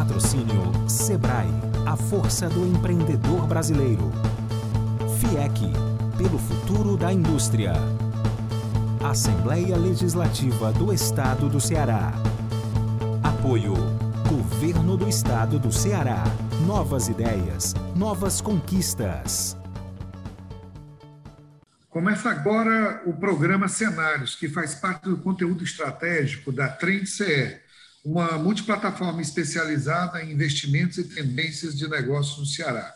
Patrocínio Sebrae, a força do empreendedor brasileiro. FIEC, pelo futuro da indústria. Assembleia Legislativa do Estado do Ceará. Apoio. Governo do Estado do Ceará. Novas ideias, novas conquistas. Começa agora o programa Cenários, que faz parte do conteúdo estratégico da TrendCE, uma multiplataforma especializada em investimentos e tendências de negócios no Ceará.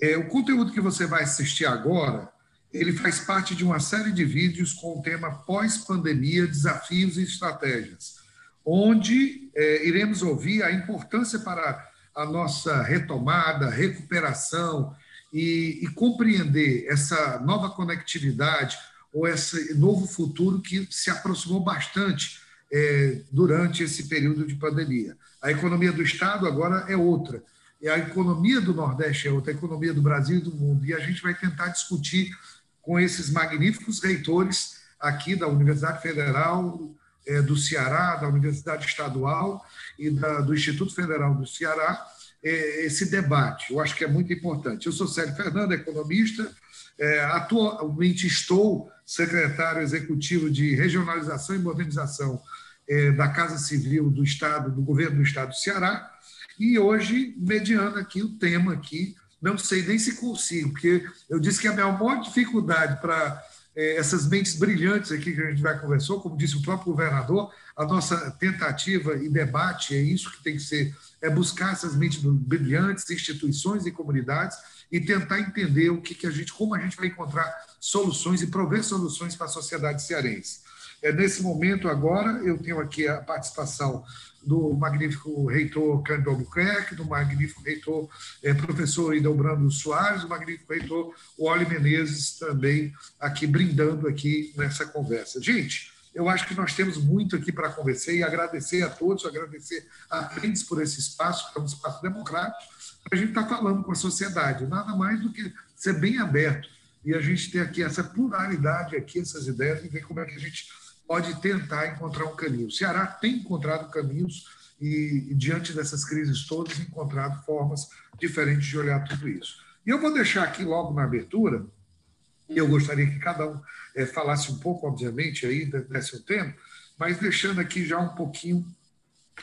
É, o conteúdo que você vai assistir agora, ele faz parte de uma série de vídeos com o tema pós-pandemia, desafios e estratégias, onde é, iremos ouvir a importância para a nossa retomada, recuperação e, e compreender essa nova conectividade ou esse novo futuro que se aproximou bastante é, durante esse período de pandemia. A economia do Estado agora é outra, e a economia do Nordeste é outra, a economia do Brasil e do mundo. E a gente vai tentar discutir com esses magníficos reitores aqui da Universidade Federal é, do Ceará, da Universidade Estadual e da, do Instituto Federal do Ceará, é, esse debate. Eu acho que é muito importante. Eu sou Célio Fernando, economista, é, atualmente estou secretário executivo de regionalização e modernização é, da Casa Civil do Estado, do governo do Estado do Ceará, e hoje, mediando aqui o tema aqui, não sei nem se consigo, porque eu disse que a minha maior dificuldade para é, essas mentes brilhantes aqui que a gente vai conversar, como disse o próprio governador, a nossa tentativa e debate é isso que tem que ser, é buscar essas mentes brilhantes, instituições e comunidades e tentar entender o que, que a gente, como a gente vai encontrar soluções e prover soluções para a sociedade cearense. É, nesse momento, agora, eu tenho aqui a participação do magnífico reitor Cândido Albuquerque, do magnífico reitor é, professor Idelbrando Soares, do magnífico reitor Wally Menezes também aqui brindando aqui nessa conversa. Gente, eu acho que nós temos muito aqui para conversar e agradecer a todos, agradecer a Aprendes por esse espaço, que é um espaço democrático, para a gente estar tá falando com a sociedade, nada mais do que ser bem aberto e a gente ter aqui essa pluralidade aqui, essas ideias, e ver como é que a gente pode tentar encontrar um caminho. O Ceará tem encontrado caminhos e, diante dessas crises todas, encontrado formas diferentes de olhar tudo isso. E eu vou deixar aqui logo na abertura, eu gostaria que cada um é, falasse um pouco, obviamente, aí desse tema, mas deixando aqui já um pouquinho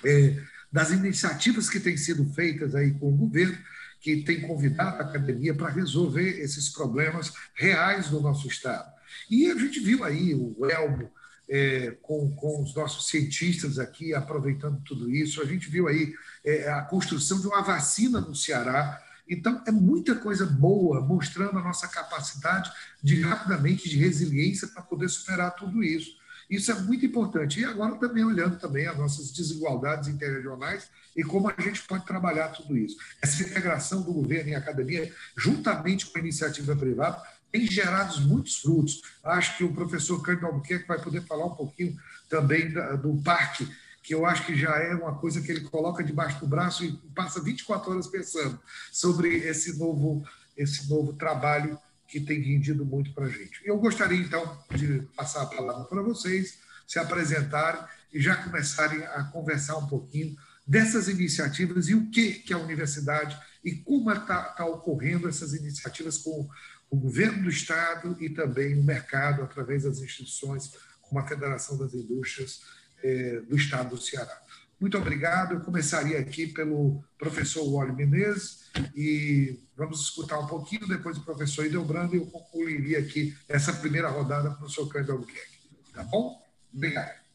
é, das iniciativas que têm sido feitas aí com o governo, que tem convidado a academia para resolver esses problemas reais do nosso Estado. E a gente viu aí o Elmo, é, com, com os nossos cientistas aqui, aproveitando tudo isso. A gente viu aí é, a construção de uma vacina no Ceará. Então, é muita coisa boa, mostrando a nossa capacidade de rapidamente, de resiliência para poder superar tudo isso. Isso é muito importante. E agora também olhando também as nossas desigualdades interregionais e como a gente pode trabalhar tudo isso. Essa integração do governo e academia, juntamente com a iniciativa privada, tem gerado muitos frutos. Acho que o professor Cândido Albuquerque vai poder falar um pouquinho também do parque, que eu acho que já é uma coisa que ele coloca debaixo do braço e passa 24 horas pensando sobre esse novo, esse novo trabalho que tem rendido muito para a gente. Eu gostaria, então, de passar a palavra para vocês, se apresentarem e já começarem a conversar um pouquinho dessas iniciativas e o que, que a universidade e como está tá ocorrendo essas iniciativas com o governo do Estado e também o mercado, através das instituições, como a Federação das Indústrias eh, do Estado do Ceará. Muito obrigado. Eu começaria aqui pelo professor Wally Menezes e vamos escutar um pouquinho, depois do professor Idelbrando, e eu concluiria aqui essa primeira rodada para o professor Cândido Albuquerque. Tá bom? Obrigado.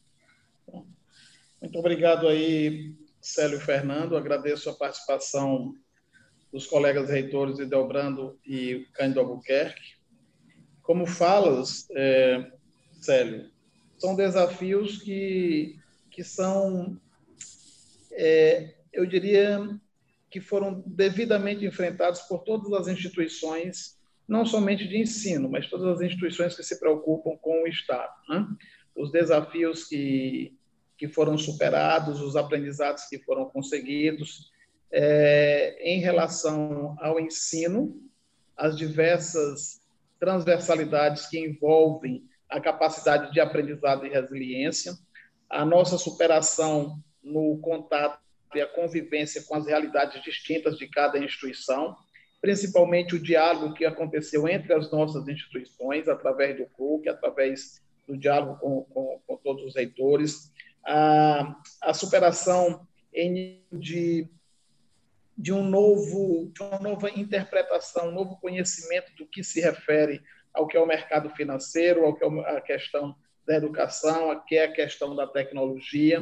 Muito obrigado aí, Célio Fernando. Agradeço a participação dos colegas reitores Idelbrando e Cândido Albuquerque. Como falas, é, Célio, são desafios que, que são, é, eu diria, que foram devidamente enfrentados por todas as instituições, não somente de ensino, mas todas as instituições que se preocupam com o Estado. Né? Os desafios que, que foram superados, os aprendizados que foram conseguidos, é, em relação ao ensino, as diversas transversalidades que envolvem a capacidade de aprendizado e resiliência, a nossa superação no contato e a convivência com as realidades distintas de cada instituição, principalmente o diálogo que aconteceu entre as nossas instituições, através do CRUC, através do diálogo com, com, com todos os reitores, a, a superação em, de, de, um novo, de uma nova interpretação, um novo conhecimento do que se refere ao que é o mercado financeiro, ao que é a questão da educação, a que é a questão da tecnologia,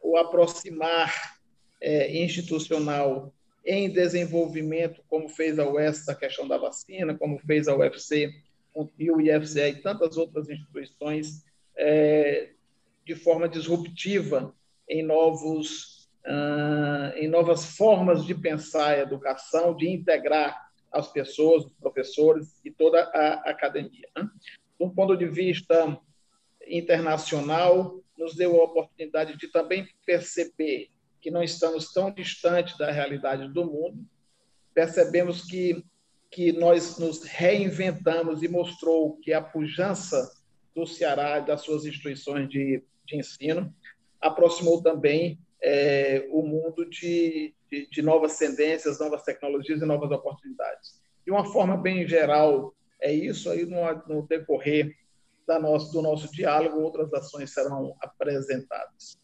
o aproximar é, institucional em desenvolvimento, como fez a UES a questão da vacina, como fez a UFC e o IFCE e tantas outras instituições, é, de forma disruptiva em novos em novas formas de pensar a educação, de integrar as pessoas, os professores e toda a academia. Né? Do ponto de vista internacional, nos deu a oportunidade de também perceber que não estamos tão distantes da realidade do mundo. Percebemos que que nós nos reinventamos e mostrou que a pujança do Ceará e das suas instituições de, de ensino aproximou também é, o mundo de, de, de, novas tendências, novas tecnologias e novas oportunidades. De uma forma bem geral, é isso aí no, no decorrer da nosso, do nosso diálogo, outras ações serão apresentadas.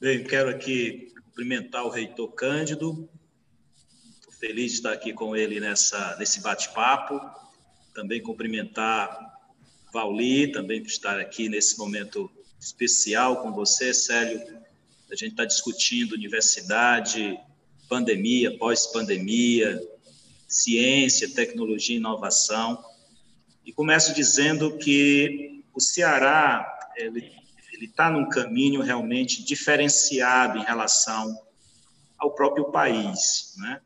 Bem, quero aqui cumprimentar o reitor Cândido. Estou feliz de estar aqui com ele nessa, nesse bate-papo. Também cumprimentar Vauli, também por estar aqui nesse momento especial com você, Célio. A gente está discutindo universidade, pandemia, pós-pandemia, ciência, tecnologia e inovação. E começo dizendo que o Ceará ele está num caminho realmente diferenciado em relação ao próprio país, né?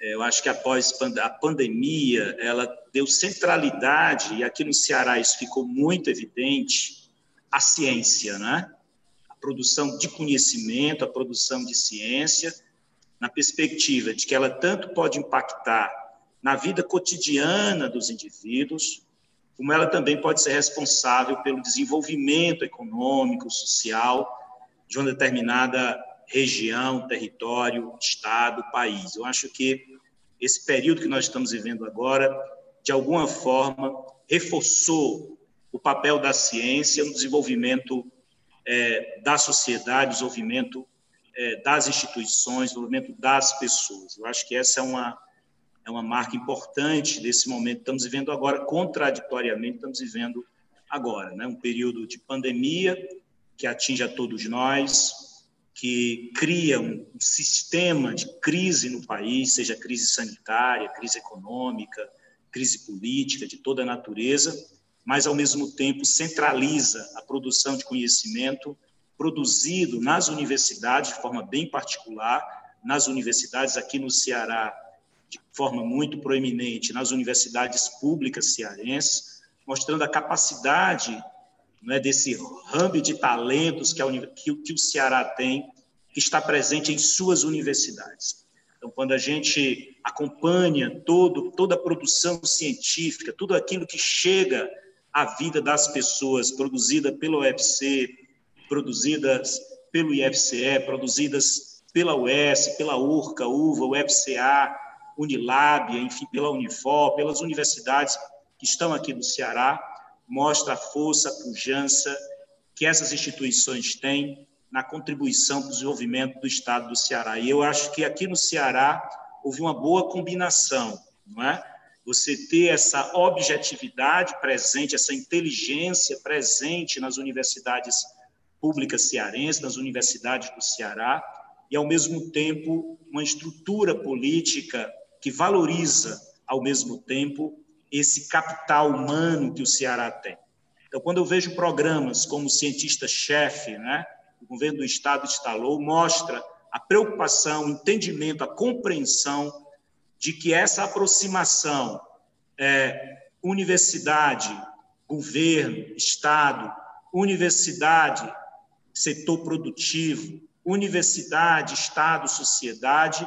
É, eu acho que após a pandemia, ela deu centralidade, e aqui no Ceará isso ficou muito evidente, à ciência, né? Produção de conhecimento, a produção de ciência, na perspectiva de que ela tanto pode impactar na vida cotidiana dos indivíduos, como ela também pode ser responsável pelo desenvolvimento econômico, social de uma determinada região, território, estado, país. Eu acho que esse período que nós estamos vivendo agora, de alguma forma, reforçou o papel da ciência no desenvolvimento é, da sociedade, desenvolvimento é, das instituições, desenvolvimento das pessoas. Eu acho que essa é uma é uma marca importante desse momento que estamos vivendo agora, contraditoriamente estamos vivendo agora, né? um período de pandemia que atinge a todos nós, que cria um sistema de crise no país, seja crise sanitária, crise econômica, crise política, de toda a natureza, mas, ao mesmo tempo, centraliza a produção de conhecimento produzido nas universidades, de forma bem particular, nas universidades aqui no Ceará, de forma muito proeminente nas universidades públicas cearenses, mostrando a capacidade é, desse hub de talentos que, a, que, que o Ceará tem, que está presente em suas universidades. Então, quando a gente acompanha todo, toda a produção científica, tudo aquilo que chega à vida das pessoas, produzida pelo UFC, produzidas pelo IFCE, produzidas pela UES, pela URCA, UVA, UFCA, Unilab, enfim, pela Unifor, pelas universidades que estão aqui no Ceará, mostra a força, a pujança que essas instituições têm na contribuição para o desenvolvimento do Estado do Ceará. E eu acho que aqui no Ceará houve uma boa combinação, não é? Você ter essa objetividade presente, essa inteligência presente nas universidades públicas cearenses, nas universidades do Ceará, e, ao mesmo tempo, uma estrutura política que valoriza, ao mesmo tempo, esse capital humano que o Ceará tem. Então, quando eu vejo programas como o Cientista-Chefe, né, o governo do Estado instalou, mostra a preocupação, o entendimento, a compreensão de que essa aproximação é, universidade, governo, Estado, universidade, setor produtivo, universidade, Estado, sociedade,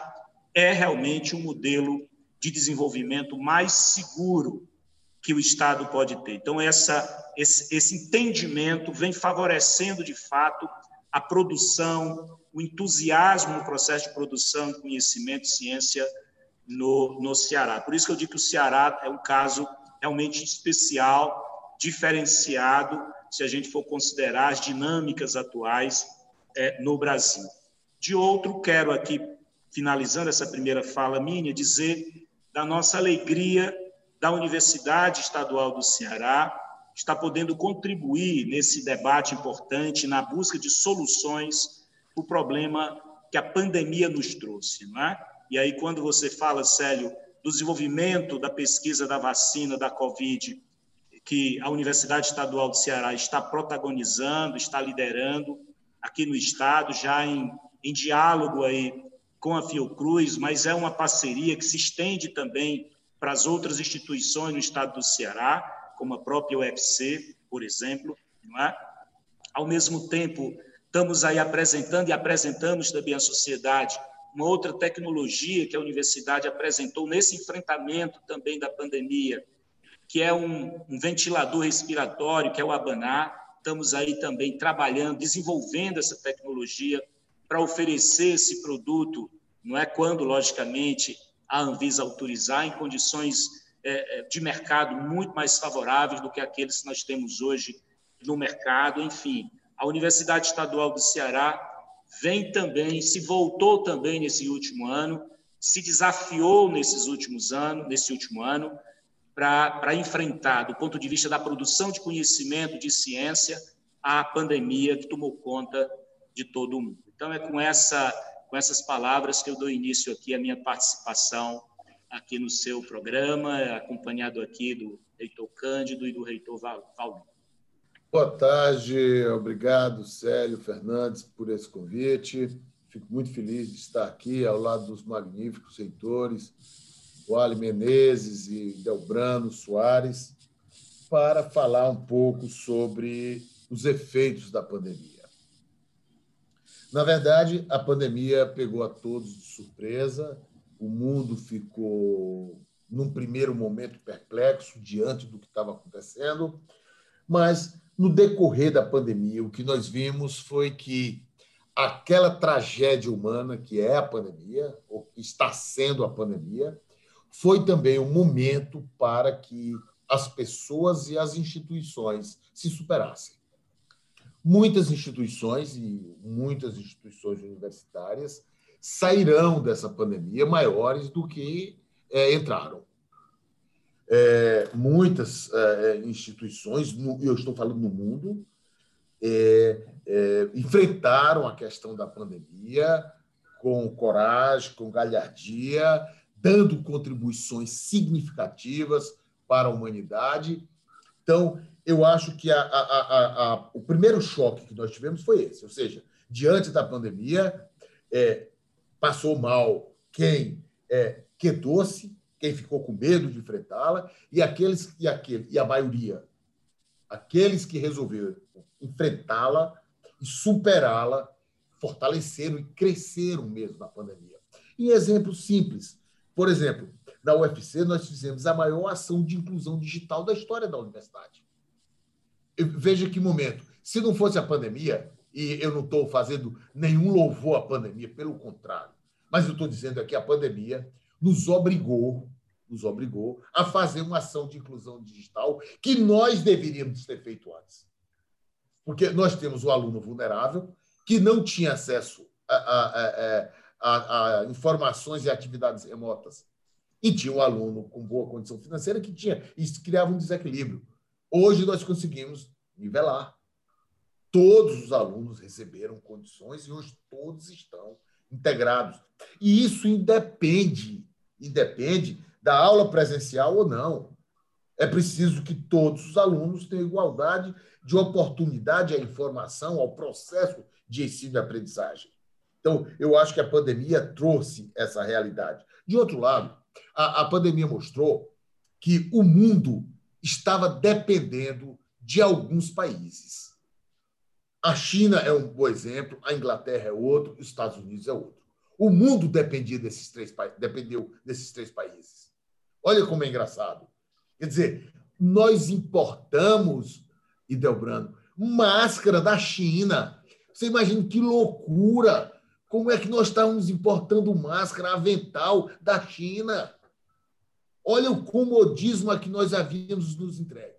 é realmente um modelo de desenvolvimento mais seguro que o Estado pode ter. Então, essa, esse, esse entendimento vem favorecendo, de fato, a produção, o entusiasmo no processo de produção de conhecimento ciência no, no Ceará. Por isso que eu digo que o Ceará é um caso realmente especial, diferenciado, se a gente for considerar as dinâmicas atuais é, no Brasil. De outro, quero aqui, finalizando essa primeira fala minha, dizer da nossa alegria da Universidade Estadual do Ceará está podendo contribuir nesse debate importante na busca de soluções para o problema que a pandemia nos trouxe, não é? E aí, quando você fala, Célio, do desenvolvimento da pesquisa da vacina da Covid, que a Universidade Estadual do Ceará está protagonizando, está liderando aqui no Estado, já em, em diálogo aí com a Fiocruz, mas é uma parceria que se estende também para as outras instituições no Estado do Ceará, como a própria UFC, por exemplo, não é? Ao mesmo tempo, estamos aí apresentando e apresentamos também à sociedade uma outra tecnologia que a universidade apresentou nesse enfrentamento também da pandemia, que é um, um ventilador respiratório, que é o Abaná. Estamos aí também trabalhando, desenvolvendo essa tecnologia para oferecer esse produto, não é quando, logicamente, a Anvisa autorizar em condições é, é de mercado muito mais favoráveis do que aqueles que nós temos hoje no mercado. Enfim, a Universidade Estadual do Ceará vem também, se voltou também nesse último ano, se desafiou nesses últimos anos, nesse último ano, para enfrentar, do ponto de vista da produção de conhecimento, de ciência, a pandemia que tomou conta de todo o mundo. Então, é com, essa, com essas palavras que eu dou início aqui à minha participação aqui no seu programa, acompanhado aqui do reitor Cândido e do reitor Valdir. Boa tarde, obrigado, Célio Fernandes, por esse convite. Fico muito feliz de estar aqui ao lado dos magníficos reitores, Wally Menezes e Delbrano Soares, para falar um pouco sobre os efeitos da pandemia. Na verdade, a pandemia pegou a todos de surpresa, o mundo ficou, num primeiro momento, perplexo diante do que estava acontecendo, mas no decorrer da pandemia, o que nós vimos foi que aquela tragédia humana que é a pandemia, ou que está sendo a pandemia, foi também um momento para que as pessoas e as instituições se superassem. Muitas instituições e muitas instituições universitárias sairão dessa pandemia maiores do que é, entraram é, muitas é, instituições, no, eu estou falando no mundo, é, é, enfrentaram a questão da pandemia com coragem, com galhardia, dando contribuições significativas para a humanidade. Então, eu acho que a, a, a, o primeiro choque que nós tivemos foi esse, ou seja, diante da pandemia, é, passou mal quem é, quedou-se, quem ficou com medo de enfrentá-la e aqueles e aquele e a maioria, aqueles que resolveram enfrentá-la e superá-la, fortaleceram e cresceram mesmo na pandemia. Em exemplos simples, por exemplo, na UFC nós fizemos a maior ação de inclusão digital da história da universidade. Veja que momento. Se não fosse a pandemia, e eu não estou fazendo nenhum louvor à pandemia, pelo contrário, mas eu estou dizendo aqui a pandemia nos obrigou nos obrigou a fazer uma ação de inclusão digital que nós deveríamos ter feito antes. Porque nós temos o aluno vulnerável que não tinha acesso a, a, a, a informações e atividades remotas. E tinha um aluno com boa condição financeira que tinha. Isso criava um desequilíbrio. Hoje nós conseguimos nivelar. Todos os alunos receberam condições e hoje todos estão integrados. E isso independe, independe da aula presencial ou não. É preciso que todos os alunos tenham igualdade de oportunidade à informação, ao processo de ensino e aprendizagem. Então, eu acho que a pandemia trouxe essa realidade. De outro lado, a, a pandemia mostrou que o mundo estava dependendo de alguns países. A China é um bom exemplo, a Inglaterra é outro, os Estados Unidos é outro. O mundo dependia desses três, dependeu desses três países. Olha como é engraçado. Quer dizer, nós importamos, Idelbrando, máscara da China. Você imagina que loucura! Como é que nós estávamos importando máscara, avental da China? Olha o comodismo a que nós havíamos nos entregue.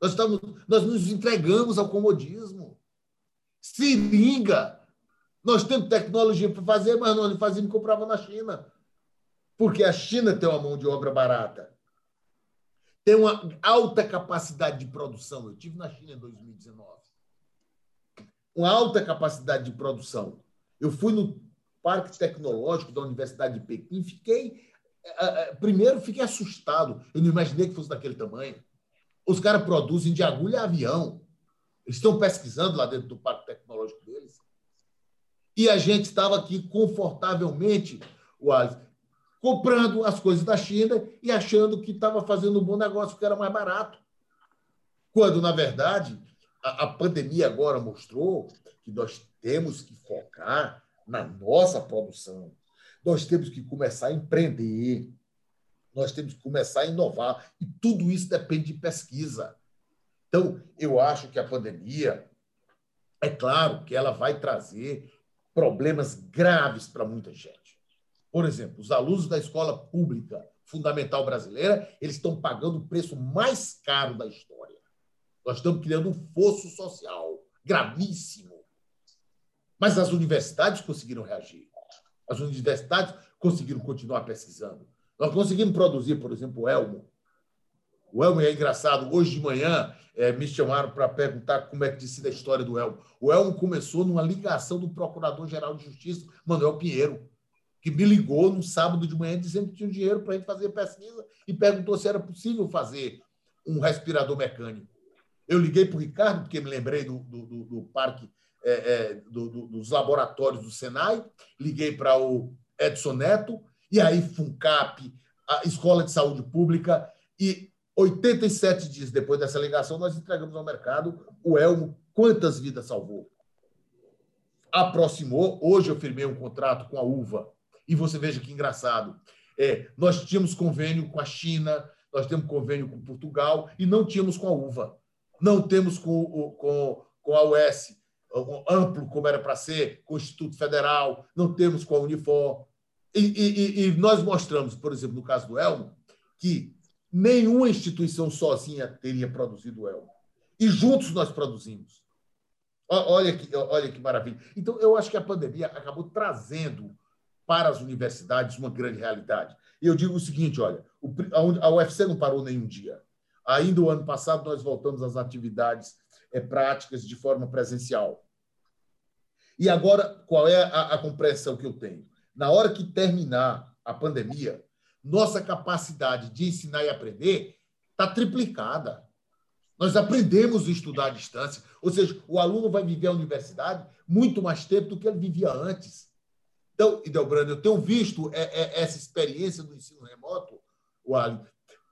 Nós, estamos, nós nos entregamos ao comodismo. Seringa. Nós temos tecnologia para fazer, mas nós não fazíamos comprava na China. Porque a China tem uma mão de obra barata. Tem uma alta capacidade de produção. Eu tive na China em 2019. Uma alta capacidade de produção. Eu fui no Parque Tecnológico da Universidade de Pequim, fiquei. Eh, eh, primeiro, fiquei assustado. Eu não imaginei que fosse daquele tamanho. Os caras produzem de agulha a avião. Eles estão pesquisando lá dentro do Parque Tecnológico deles. E a gente estava aqui confortavelmente, Alisson, comprando as coisas da China e achando que estava fazendo um bom negócio, porque era mais barato. Quando, na verdade, a, a pandemia agora mostrou que nós temos que focar na nossa produção. Nós temos que começar a empreender. Nós temos que começar a inovar. E tudo isso depende de pesquisa. Então, eu acho que a pandemia, é claro que ela vai trazer problemas graves para muita gente. Por exemplo, os alunos da escola pública fundamental brasileira, eles estão pagando o preço mais caro da história. Nós estamos criando um fosso social gravíssimo. Mas as universidades conseguiram reagir. As universidades conseguiram continuar pesquisando. Nós conseguimos produzir, por exemplo, o Elmo. O Elmo é engraçado. Hoje de manhã é, me chamaram para perguntar como é que disse a história do Elmo. O Elmo começou numa ligação do Procurador-Geral de Justiça, Manuel Pinheiro, que me ligou no sábado de manhã dizendo que tinha dinheiro para a gente fazer pesquisa e perguntou se era possível fazer um respirador mecânico. Eu liguei para o Ricardo, porque me lembrei do, do, do, do parque, é, é, dos laboratórios do Senai, liguei para o Edson Neto, e aí FUNCAP, a Escola de Saúde Pública, e 87 dias depois dessa ligação, nós entregamos ao mercado o Elmo. Quantas vidas salvou? Aproximou. Hoje eu firmei um contrato com a UVA. E você veja que engraçado. É, nós tínhamos convênio com a China, nós temos convênio com Portugal e não tínhamos com a UVA. Não temos com, com, com a UES, amplo como era para ser, com o Instituto Federal, não temos com a Unifor. E, e, e nós mostramos, por exemplo, no caso do Elmo, que nenhuma instituição sozinha teria produzido o Elmo. E juntos nós produzimos. Olha que, olha que maravilha. Então, eu acho que a pandemia acabou trazendo para as universidades uma grande realidade. E eu digo o seguinte: olha, a UFC não parou nenhum dia. Ainda o ano passado, nós voltamos às atividades é, práticas de forma presencial. E agora, qual é a, a compreensão que eu tenho? Na hora que terminar a pandemia, nossa capacidade de ensinar e aprender está triplicada. Nós aprendemos a estudar à distância, ou seja, o aluno vai viver a universidade muito mais tempo do que ele vivia antes. Então, Idelbrando, eu tenho visto é, é, essa experiência do ensino remoto, Wally,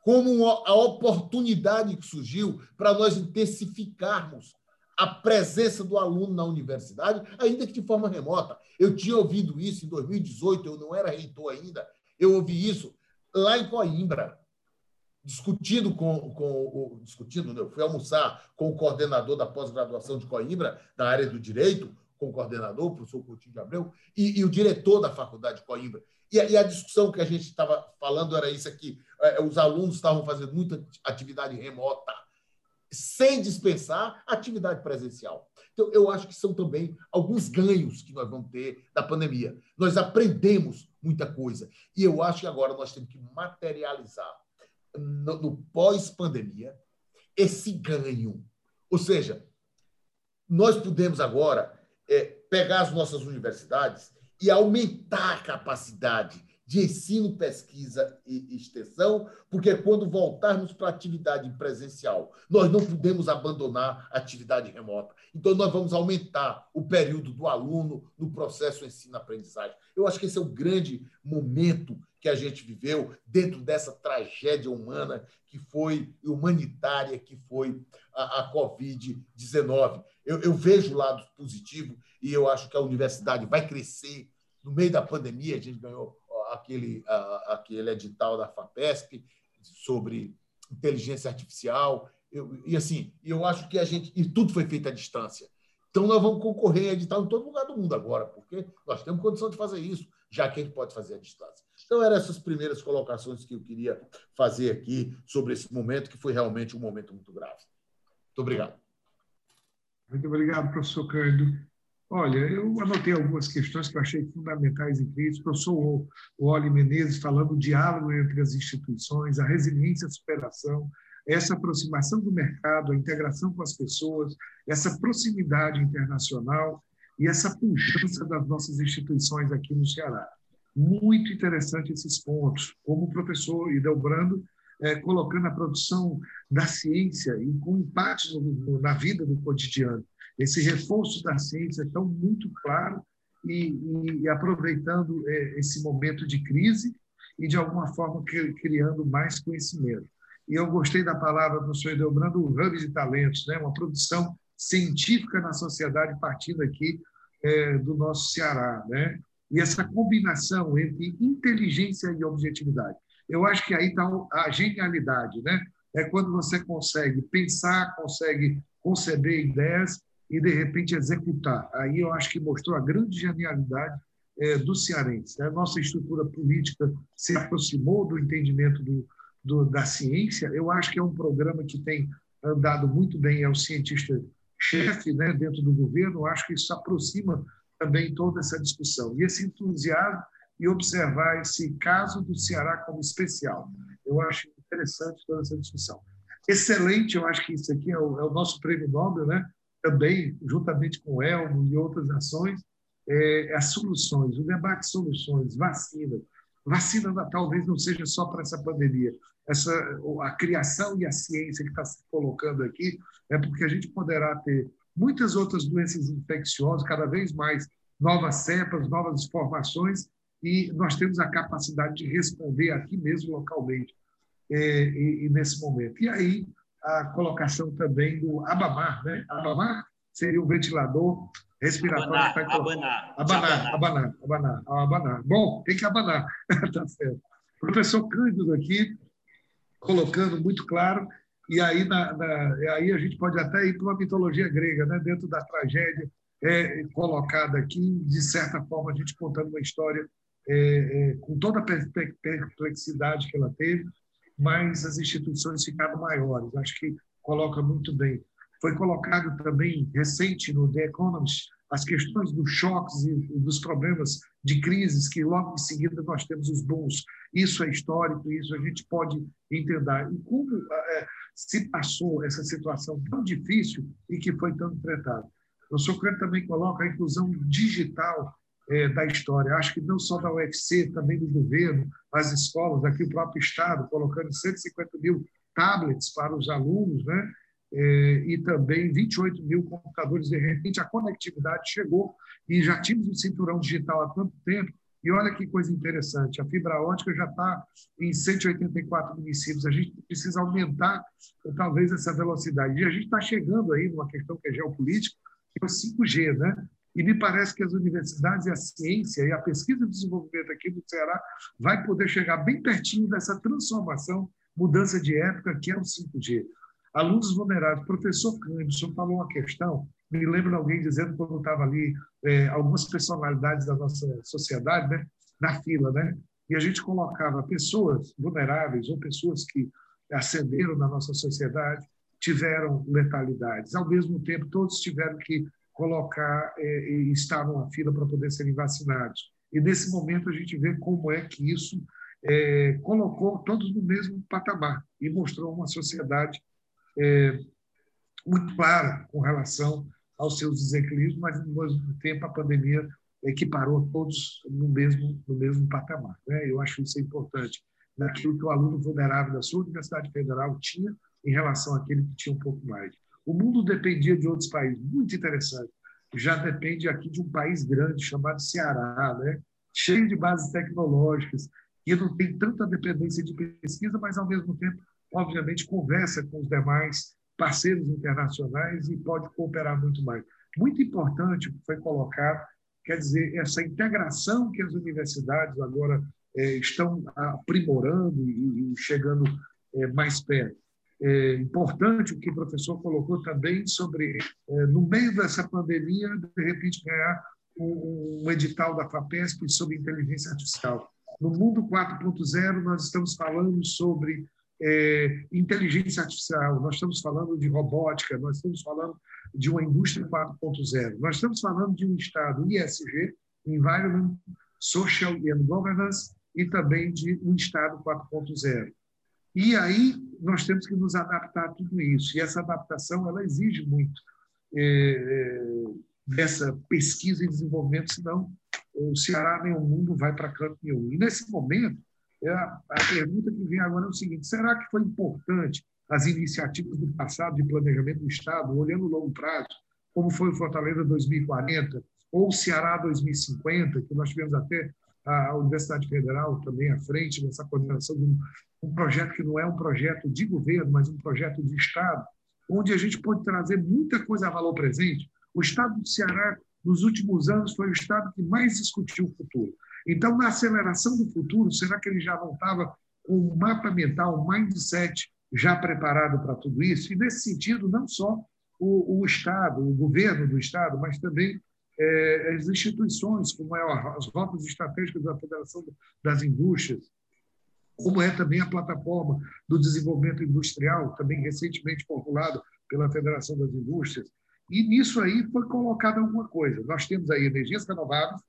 como a oportunidade que surgiu para nós intensificarmos a presença do aluno na universidade, ainda que de forma remota. Eu tinha ouvido isso em 2018, eu não era reitor ainda, eu ouvi isso lá em Coimbra, discutindo com, com o. Discutindo, eu fui almoçar com o coordenador da pós-graduação de Coimbra, da área do direito, com o coordenador, o professor Coutinho de Abreu, e, e o diretor da faculdade de Coimbra. E a, e a discussão que a gente estava falando era isso aqui: é, os alunos estavam fazendo muita atividade remota, sem dispensar atividade presencial. Então, eu acho que são também alguns ganhos que nós vamos ter da pandemia. Nós aprendemos muita coisa. E eu acho que agora nós temos que materializar no, no pós-pandemia esse ganho. Ou seja, nós podemos agora é, pegar as nossas universidades e aumentar a capacidade de ensino, pesquisa e extensão, porque quando voltarmos para a atividade presencial, nós não podemos abandonar a atividade remota. Então, nós vamos aumentar o período do aluno no processo ensino-aprendizagem. Eu acho que esse é o grande momento que a gente viveu dentro dessa tragédia humana que foi humanitária, que foi a, a Covid-19. Eu, eu vejo o lado positivo e eu acho que a universidade vai crescer. No meio da pandemia, a gente ganhou aquele, aquele edital da FAPESP sobre inteligência artificial. Eu, e assim, eu acho que a gente. E tudo foi feito à distância. Então, nós vamos concorrer em edital em todo lugar do mundo agora, porque nós temos condição de fazer isso, já que a gente pode fazer à distância. Então, eram essas primeiras colocações que eu queria fazer aqui sobre esse momento, que foi realmente um momento muito grave. Muito obrigado. Muito obrigado, professor Cândido. Olha, eu anotei algumas questões que eu achei fundamentais e críticas. O professor Oli Menezes falando do diálogo entre as instituições, a resiliência a superação, essa aproximação do mercado, a integração com as pessoas, essa proximidade internacional e essa pujança das nossas instituições aqui no Ceará. Muito interessante esses pontos, como o professor Idelbrando é, colocando a produção da ciência e com impactos na vida do cotidiano. Esse reforço da ciência tão muito claro e, e, e aproveitando é, esse momento de crise e, de alguma forma, criando mais conhecimento e eu gostei da palavra do senhor Edelbrando, o hub de talentos, né? uma produção científica na sociedade partindo aqui é, do nosso Ceará. Né? E essa combinação entre inteligência e objetividade. Eu acho que aí está a genialidade. Né? É quando você consegue pensar, consegue conceber ideias e, de repente, executar. Aí eu acho que mostrou a grande genialidade é, do cearense. A nossa estrutura política se aproximou do entendimento do, do, da ciência, eu acho que é um programa que tem andado muito bem ao cientista-chefe né, dentro do governo, eu acho que isso aproxima também toda essa discussão. E esse entusiasmo e observar esse caso do Ceará como especial. Eu acho interessante toda essa discussão. Excelente, eu acho que isso aqui é o, é o nosso prêmio Nobel, né? também, juntamente com o Elmo e outras ações, é, as soluções, o debate de soluções, vacina, Vacina talvez não seja só para essa pandemia. Essa, a criação e a ciência que está se colocando aqui é porque a gente poderá ter muitas outras doenças infecciosas, cada vez mais novas cepas, novas formações, e nós temos a capacidade de responder aqui mesmo localmente é, e, e, nesse momento. E aí a colocação também do Abamar, né? Abamar seria o ventilador respiratório. Abanar, tá abanar, abanar, abanar, abanar, abanar. Bom, tem que abanar. tá certo. Professor Cândido aqui, colocando muito claro, e aí, na, na, aí a gente pode até ir para uma mitologia grega, né? dentro da tragédia é, colocada aqui, de certa forma, a gente contando uma história é, é, com toda a perplexidade que ela teve, mas as instituições ficaram maiores. Acho que coloca muito bem. Foi colocado também recente no The Economist as questões dos choques e dos problemas de crises que logo em seguida nós temos os bons. Isso é histórico, isso a gente pode entender. E como é, se passou essa situação tão difícil e que foi tão enfrentada. O Socrates também coloca a inclusão digital é, da história. Acho que não só da UFC, também do governo, as escolas, aqui o próprio Estado, colocando 150 mil tablets para os alunos, né? É, e também 28 mil computadores. De repente, a conectividade chegou e já tínhamos o cinturão digital há tanto tempo. E olha que coisa interessante: a fibra ótica já está em 184 municípios. A gente precisa aumentar, talvez, essa velocidade. E a gente está chegando aí numa questão que é geopolítica, que é o 5G, né? E me parece que as universidades e a ciência e a pesquisa e desenvolvimento aqui do Ceará vai poder chegar bem pertinho dessa transformação, mudança de época que é o 5G. Alunos vulneráveis. Professor Cândido, o senhor falou uma questão, me lembro alguém dizendo quando estava ali, é, algumas personalidades da nossa sociedade, né, na fila, né? E a gente colocava pessoas vulneráveis ou pessoas que ascenderam na nossa sociedade, tiveram letalidades. Ao mesmo tempo, todos tiveram que colocar é, e estavam na fila para poder serem vacinados. E nesse momento a gente vê como é que isso é, colocou todos no mesmo patamar e mostrou uma sociedade é, muito clara com relação aos seus desequilíbrios, mas, ao mesmo tempo, a pandemia equiparou todos no mesmo, no mesmo patamar. Né? Eu acho isso importante, naquilo que o aluno vulnerável da sua Universidade Federal tinha em relação àquele que tinha um pouco mais. O mundo dependia de outros países, muito interessante. Já depende aqui de um país grande chamado Ceará, né? cheio de bases tecnológicas, que não tem tanta dependência de pesquisa, mas, ao mesmo tempo, obviamente, conversa com os demais parceiros internacionais e pode cooperar muito mais. Muito importante foi colocado, quer dizer, essa integração que as universidades agora é, estão aprimorando e, e chegando é, mais perto. É importante o que o professor colocou também sobre, é, no meio dessa pandemia, de repente ganhar um, um edital da FAPESP sobre inteligência artificial. No mundo 4.0, nós estamos falando sobre é, inteligência artificial, nós estamos falando de robótica, nós estamos falando de uma indústria 4.0, nós estamos falando de um Estado ISG, Environment, Social and Governance, e também de um Estado 4.0. E aí nós temos que nos adaptar a tudo isso. E essa adaptação ela exige muito é, é dessa pesquisa e desenvolvimento, senão o Ceará nem o mundo vai para canto nenhum. E nesse momento, a, a pergunta que vem agora é o seguinte: será que foi importante as iniciativas do passado de planejamento do Estado, olhando o longo prazo, como foi o Fortaleza 2040 ou o Ceará 2050, que nós tivemos até a Universidade Federal também à frente nessa coordenação de um, um projeto que não é um projeto de governo, mas um projeto de Estado, onde a gente pode trazer muita coisa a valor presente. O Estado do Ceará, nos últimos anos, foi o Estado que mais discutiu o futuro. Então, na aceleração do futuro, será que ele já não estava com um mapa mental, um mindset já preparado para tudo isso? E, nesse sentido, não só o, o Estado, o governo do Estado, mas também é, as instituições, como é as rotas estratégicas da Federação das Indústrias, como é também a plataforma do desenvolvimento industrial, também recentemente formulada pela Federação das Indústrias. E nisso aí foi colocada alguma coisa. Nós temos aí energias renováveis,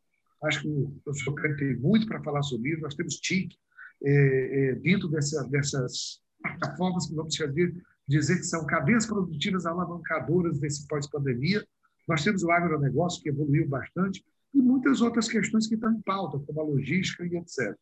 acho que o professor tem muito para falar sobre isso, nós temos TIC, é, é, dentro dessa, dessas plataformas que vamos dizer, dizer que são cadeias produtivas alavancadoras desse pós-pandemia, nós temos o agronegócio, que evoluiu bastante, e muitas outras questões que estão em pauta, como a logística e etc.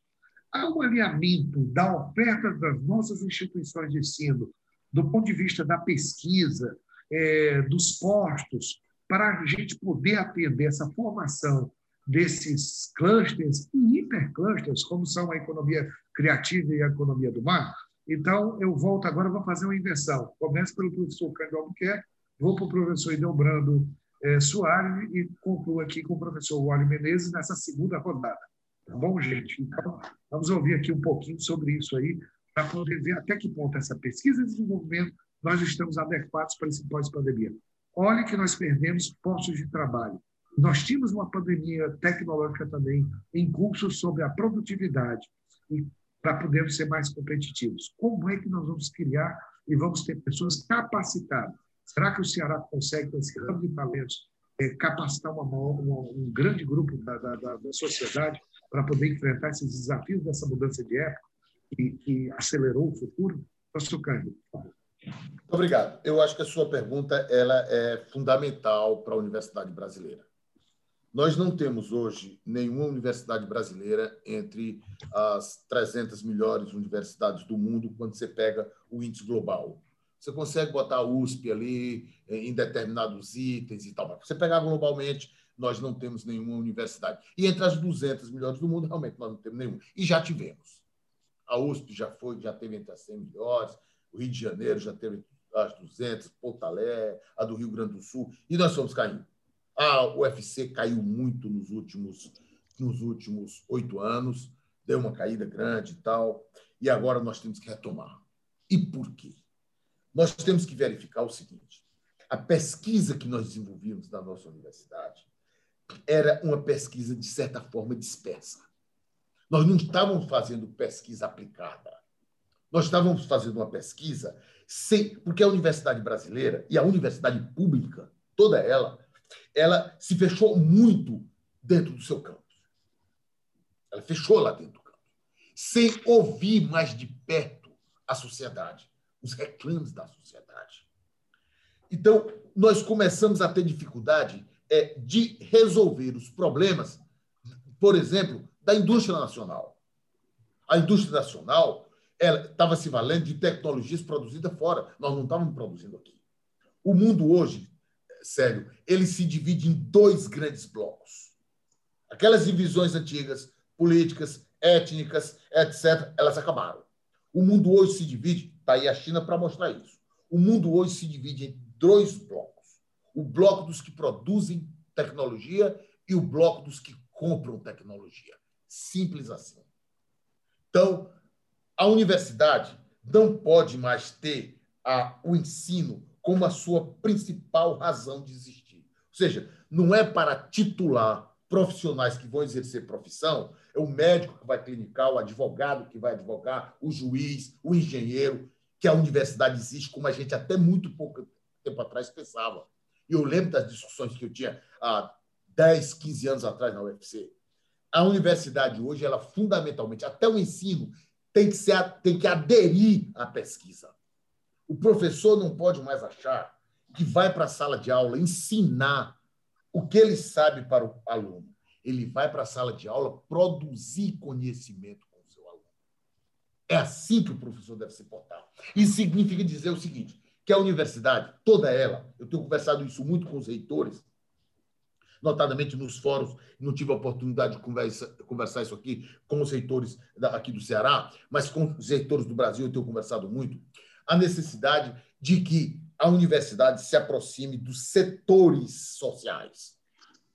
Há um alinhamento da oferta das nossas instituições de ensino, do ponto de vista da pesquisa, é, dos postos, para a gente poder atender essa formação desses clusters e hiperclusters, como são a economia criativa e a economia do mar. Então, eu volto agora, vou fazer uma inversão. Começo pelo professor Cândido Albuquerque, vou para o professor Idelbrando é, Soares e concluo aqui com o professor Wally Menezes nessa segunda rodada. Tá bom, gente? Então, vamos ouvir aqui um pouquinho sobre isso aí, para poder ver até que ponto essa pesquisa e desenvolvimento nós estamos adequados para esse pós-pandemia. Olhe que nós perdemos postos de trabalho. Nós tínhamos uma pandemia tecnológica também em curso sobre a produtividade e para podermos ser mais competitivos. Como é que nós vamos criar e vamos ter pessoas capacitadas Será que o Ceará consegue, com esse ramo de talentos, é, capacitar uma, uma, um grande grupo da, da, da, sociedade para poder enfrentar esses desafios dessa mudança de época que, que acelerou o futuro? Professor Cândido. Obrigado. Eu acho que a sua pergunta ela é fundamental para a universidade brasileira. Nós não temos hoje nenhuma universidade brasileira entre as 300 melhores universidades do mundo quando você pega o índice global. Você consegue botar a USP ali eh, em determinados itens e tal. Mas você pegar globalmente, nós não temos nenhuma universidade. E entre as 200 melhores do mundo, realmente nós não temos nenhuma. E já tivemos. A USP já foi, já teve entre as 100 melhores, o Rio de Janeiro já teve as 200, Porto Alegre, a do Rio Grande do Sul, e nós fomos caindo. A UFC caiu muito nos últimos nos últimos oito anos, deu uma caída grande e tal, e agora nós temos que retomar. E por quê? nós temos que verificar o seguinte: a pesquisa que nós desenvolvimos na nossa universidade era uma pesquisa, de certa forma, dispersa. Nós não estávamos fazendo pesquisa aplicada. Nós estávamos fazendo uma pesquisa sem, porque a universidade brasileira e a universidade pública, toda ela, ela se fechou muito dentro do seu campus. Ela fechou lá dentro do campus, sem ouvir mais de perto a sociedade os reclames da sociedade. Então, nós começamos a ter dificuldade é, de resolver os problemas, por exemplo, da indústria nacional. A indústria nacional estava se valendo de tecnologias produzidas fora. Nós não estávamos produzindo aqui. O mundo hoje, sério, ele se divide em dois grandes blocos. Aquelas divisões antigas, políticas, étnicas, etc., elas acabaram. O mundo hoje se divide Está aí a China para mostrar isso. O mundo hoje se divide em dois blocos: o bloco dos que produzem tecnologia e o bloco dos que compram tecnologia. Simples assim. Então, a universidade não pode mais ter a, o ensino como a sua principal razão de existir. Ou seja, não é para titular profissionais que vão exercer profissão, é o médico que vai clinicar, o advogado que vai advogar, o juiz, o engenheiro, que a universidade existe como a gente até muito pouco tempo atrás pensava. E eu lembro das discussões que eu tinha há 10, 15 anos atrás na UFC. A universidade hoje, ela fundamentalmente, até o ensino, tem que, ser, tem que aderir à pesquisa. O professor não pode mais achar que vai para a sala de aula ensinar o que ele sabe para o aluno. Ele vai para a sala de aula produzir conhecimento com o seu aluno. É assim que o professor deve se portar. Isso significa dizer o seguinte: que a universidade, toda ela, eu tenho conversado isso muito com os reitores, notadamente nos fóruns, não tive a oportunidade de conversa, conversar isso aqui com os reitores aqui do Ceará, mas com os reitores do Brasil eu tenho conversado muito, a necessidade de que a universidade se aproxime dos setores sociais.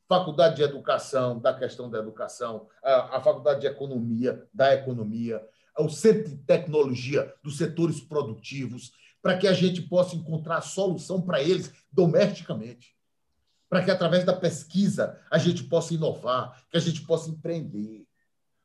Faculdade de Educação, da questão da educação, a, a Faculdade de Economia, da economia, o Centro de Tecnologia, dos setores produtivos, para que a gente possa encontrar solução para eles domesticamente. Para que, através da pesquisa, a gente possa inovar, que a gente possa empreender.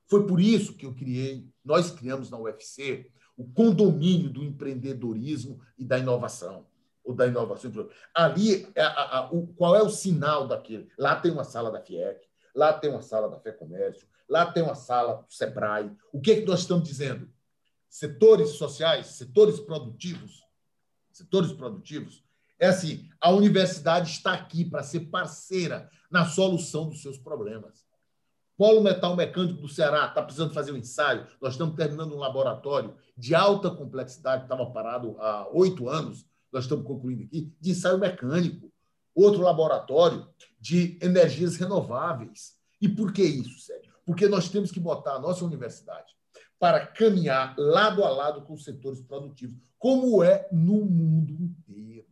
Foi por isso que eu criei, nós criamos na UFC, o condomínio do empreendedorismo e da inovação ou da inovação. Ali, a, a, a, o, qual é o sinal daquele? Lá tem uma sala da FIEC, lá tem uma sala da Fé Comércio, lá tem uma sala do SEBRAE. O que, é que nós estamos dizendo? Setores sociais, setores produtivos, setores produtivos, é assim, a universidade está aqui para ser parceira na solução dos seus problemas. Polo Metal Mecânico do Ceará está precisando fazer um ensaio. Nós estamos terminando um laboratório de alta complexidade, que estava parado há oito anos, nós estamos concluindo aqui, de ensaio mecânico. Outro laboratório de energias renováveis. E por que isso, Sérgio? Porque nós temos que botar a nossa universidade para caminhar lado a lado com os setores produtivos, como é no mundo inteiro.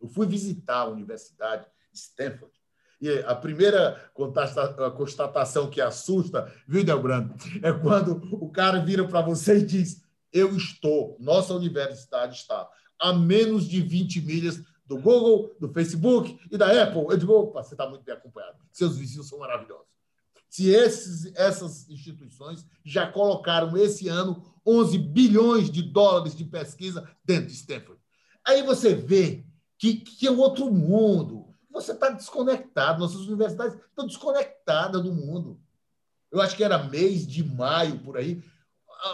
Eu fui visitar a Universidade de Stanford e a primeira constatação que assusta, viu, Delbrando, é quando o cara vira para você e diz: Eu estou, nossa universidade está a menos de 20 milhas do Google, do Facebook e da Apple. Eu digo, opa, você está muito bem acompanhado. Seus vizinhos são maravilhosos. Se esses, essas instituições já colocaram esse ano 11 bilhões de dólares de pesquisa dentro de Stanford. Aí você vê que, que é outro mundo. Você está desconectado, nossas universidades estão desconectadas do mundo. Eu acho que era mês de maio, por aí.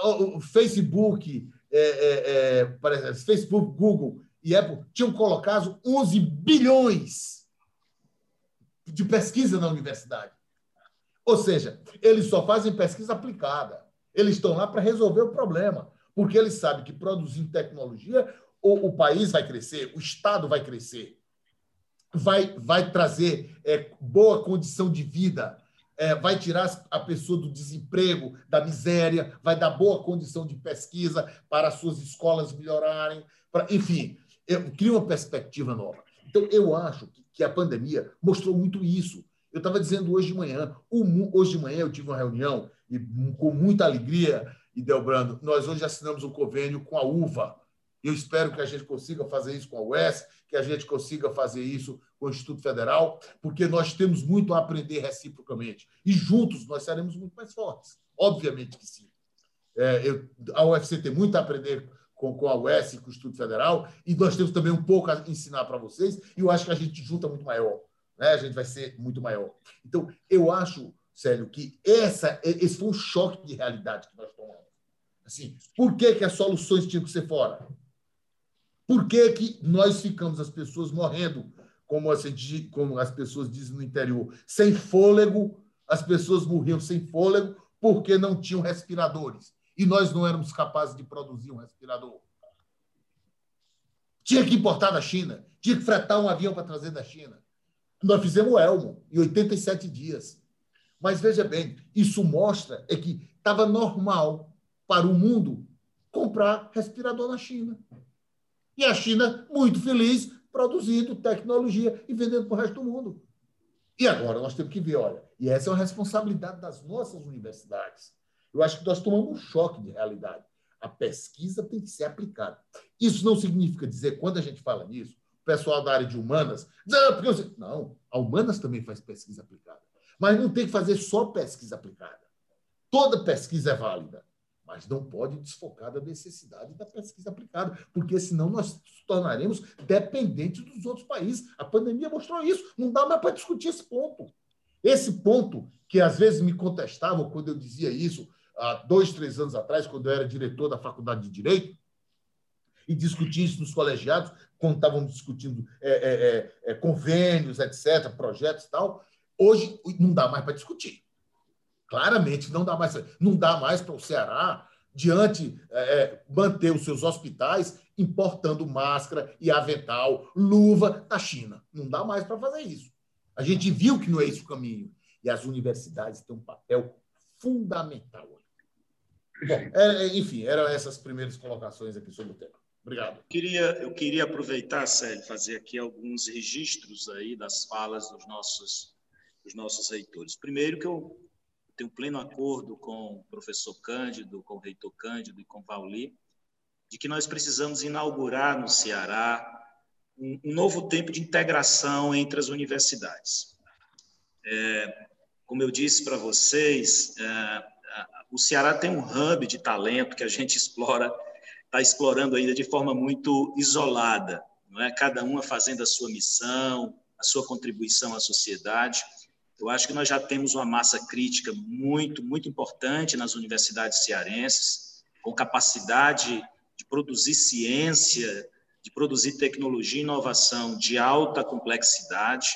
O Facebook, é, é, é, Facebook, Google e Apple tinham colocado 11 bilhões de pesquisa na universidade. Ou seja, eles só fazem pesquisa aplicada. Eles estão lá para resolver o problema, porque eles sabem que produzindo tecnologia, o, o país vai crescer, o Estado vai crescer, vai, vai trazer é, boa condição de vida é, vai tirar a pessoa do desemprego, da miséria, vai dar boa condição de pesquisa para as suas escolas melhorarem, para, enfim, cria uma perspectiva nova. Então, eu acho que, que a pandemia mostrou muito isso. Eu estava dizendo hoje de manhã, hoje de manhã eu tive uma reunião e com muita alegria, e Delbrando, nós hoje assinamos um convênio com a UVA. Eu espero que a gente consiga fazer isso com a UES, que a gente consiga fazer isso com o Instituto Federal, porque nós temos muito a aprender reciprocamente. E juntos nós seremos muito mais fortes. Obviamente que sim. É, eu, a UFC tem muito a aprender com, com a UES e com o Instituto Federal, e nós temos também um pouco a ensinar para vocês, e eu acho que a gente junta muito maior. Né? A gente vai ser muito maior. Então, eu acho, Célio, que essa, esse foi um choque de realidade que nós tomamos. Assim, por que, que as soluções tinham que ser fora? Por que, que nós ficamos, as pessoas morrendo, como, assim, como as pessoas dizem no interior, sem fôlego? As pessoas morriam sem fôlego porque não tinham respiradores. E nós não éramos capazes de produzir um respirador. Tinha que importar da China, tinha que fretar um avião para trazer da China. Nós fizemos o Elmo em 87 dias. Mas veja bem, isso mostra é que estava normal para o mundo comprar respirador na China. E a China, muito feliz, produzindo tecnologia e vendendo para o resto do mundo. E agora nós temos que ver, olha, e essa é uma responsabilidade das nossas universidades. Eu acho que nós tomamos um choque de realidade. A pesquisa tem que ser aplicada. Isso não significa dizer, quando a gente fala nisso, o pessoal da área de humanas, não, porque eu... não, a humanas também faz pesquisa aplicada. Mas não tem que fazer só pesquisa aplicada. Toda pesquisa é válida, mas não pode desfocar da necessidade da pesquisa aplicada, porque senão nós nos tornaremos dependentes dos outros países. A pandemia mostrou isso. Não dá mais para discutir esse ponto. Esse ponto que às vezes me contestavam quando eu dizia isso, há dois, três anos atrás, quando eu era diretor da Faculdade de Direito, e discutia isso nos colegiados, quando estavam discutindo é, é, é, é convênios, etc., projetos e tal. Hoje não dá mais para discutir. Claramente não dá mais. Não dá mais para o Ceará, diante, é, é, manter os seus hospitais importando máscara e avental, luva da China. Não dá mais para fazer isso. A gente viu que não é esse o caminho. E as universidades têm um papel fundamental. Bom, é, é, enfim, eram essas primeiras colocações aqui sobre o tema. Obrigado. Eu queria, eu queria aproveitar, Célio, fazer aqui alguns registros aí das falas dos nossos, dos nossos reitores. Primeiro que eu tenho pleno acordo com o professor Cândido, com o reitor Cândido e com o Pauli, de que nós precisamos inaugurar no Ceará um, novo tempo de integração entre as universidades. É, como eu disse para vocês, é, o Ceará tem um hub de talento que a gente explora, está explorando ainda de forma muito isolada, não é? Cada uma fazendo a sua missão, a sua contribuição à sociedade. Eu acho que nós já temos uma massa crítica muito, muito importante nas universidades cearenses, com capacidade de produzir ciência, de produzir tecnologia e inovação de alta complexidade.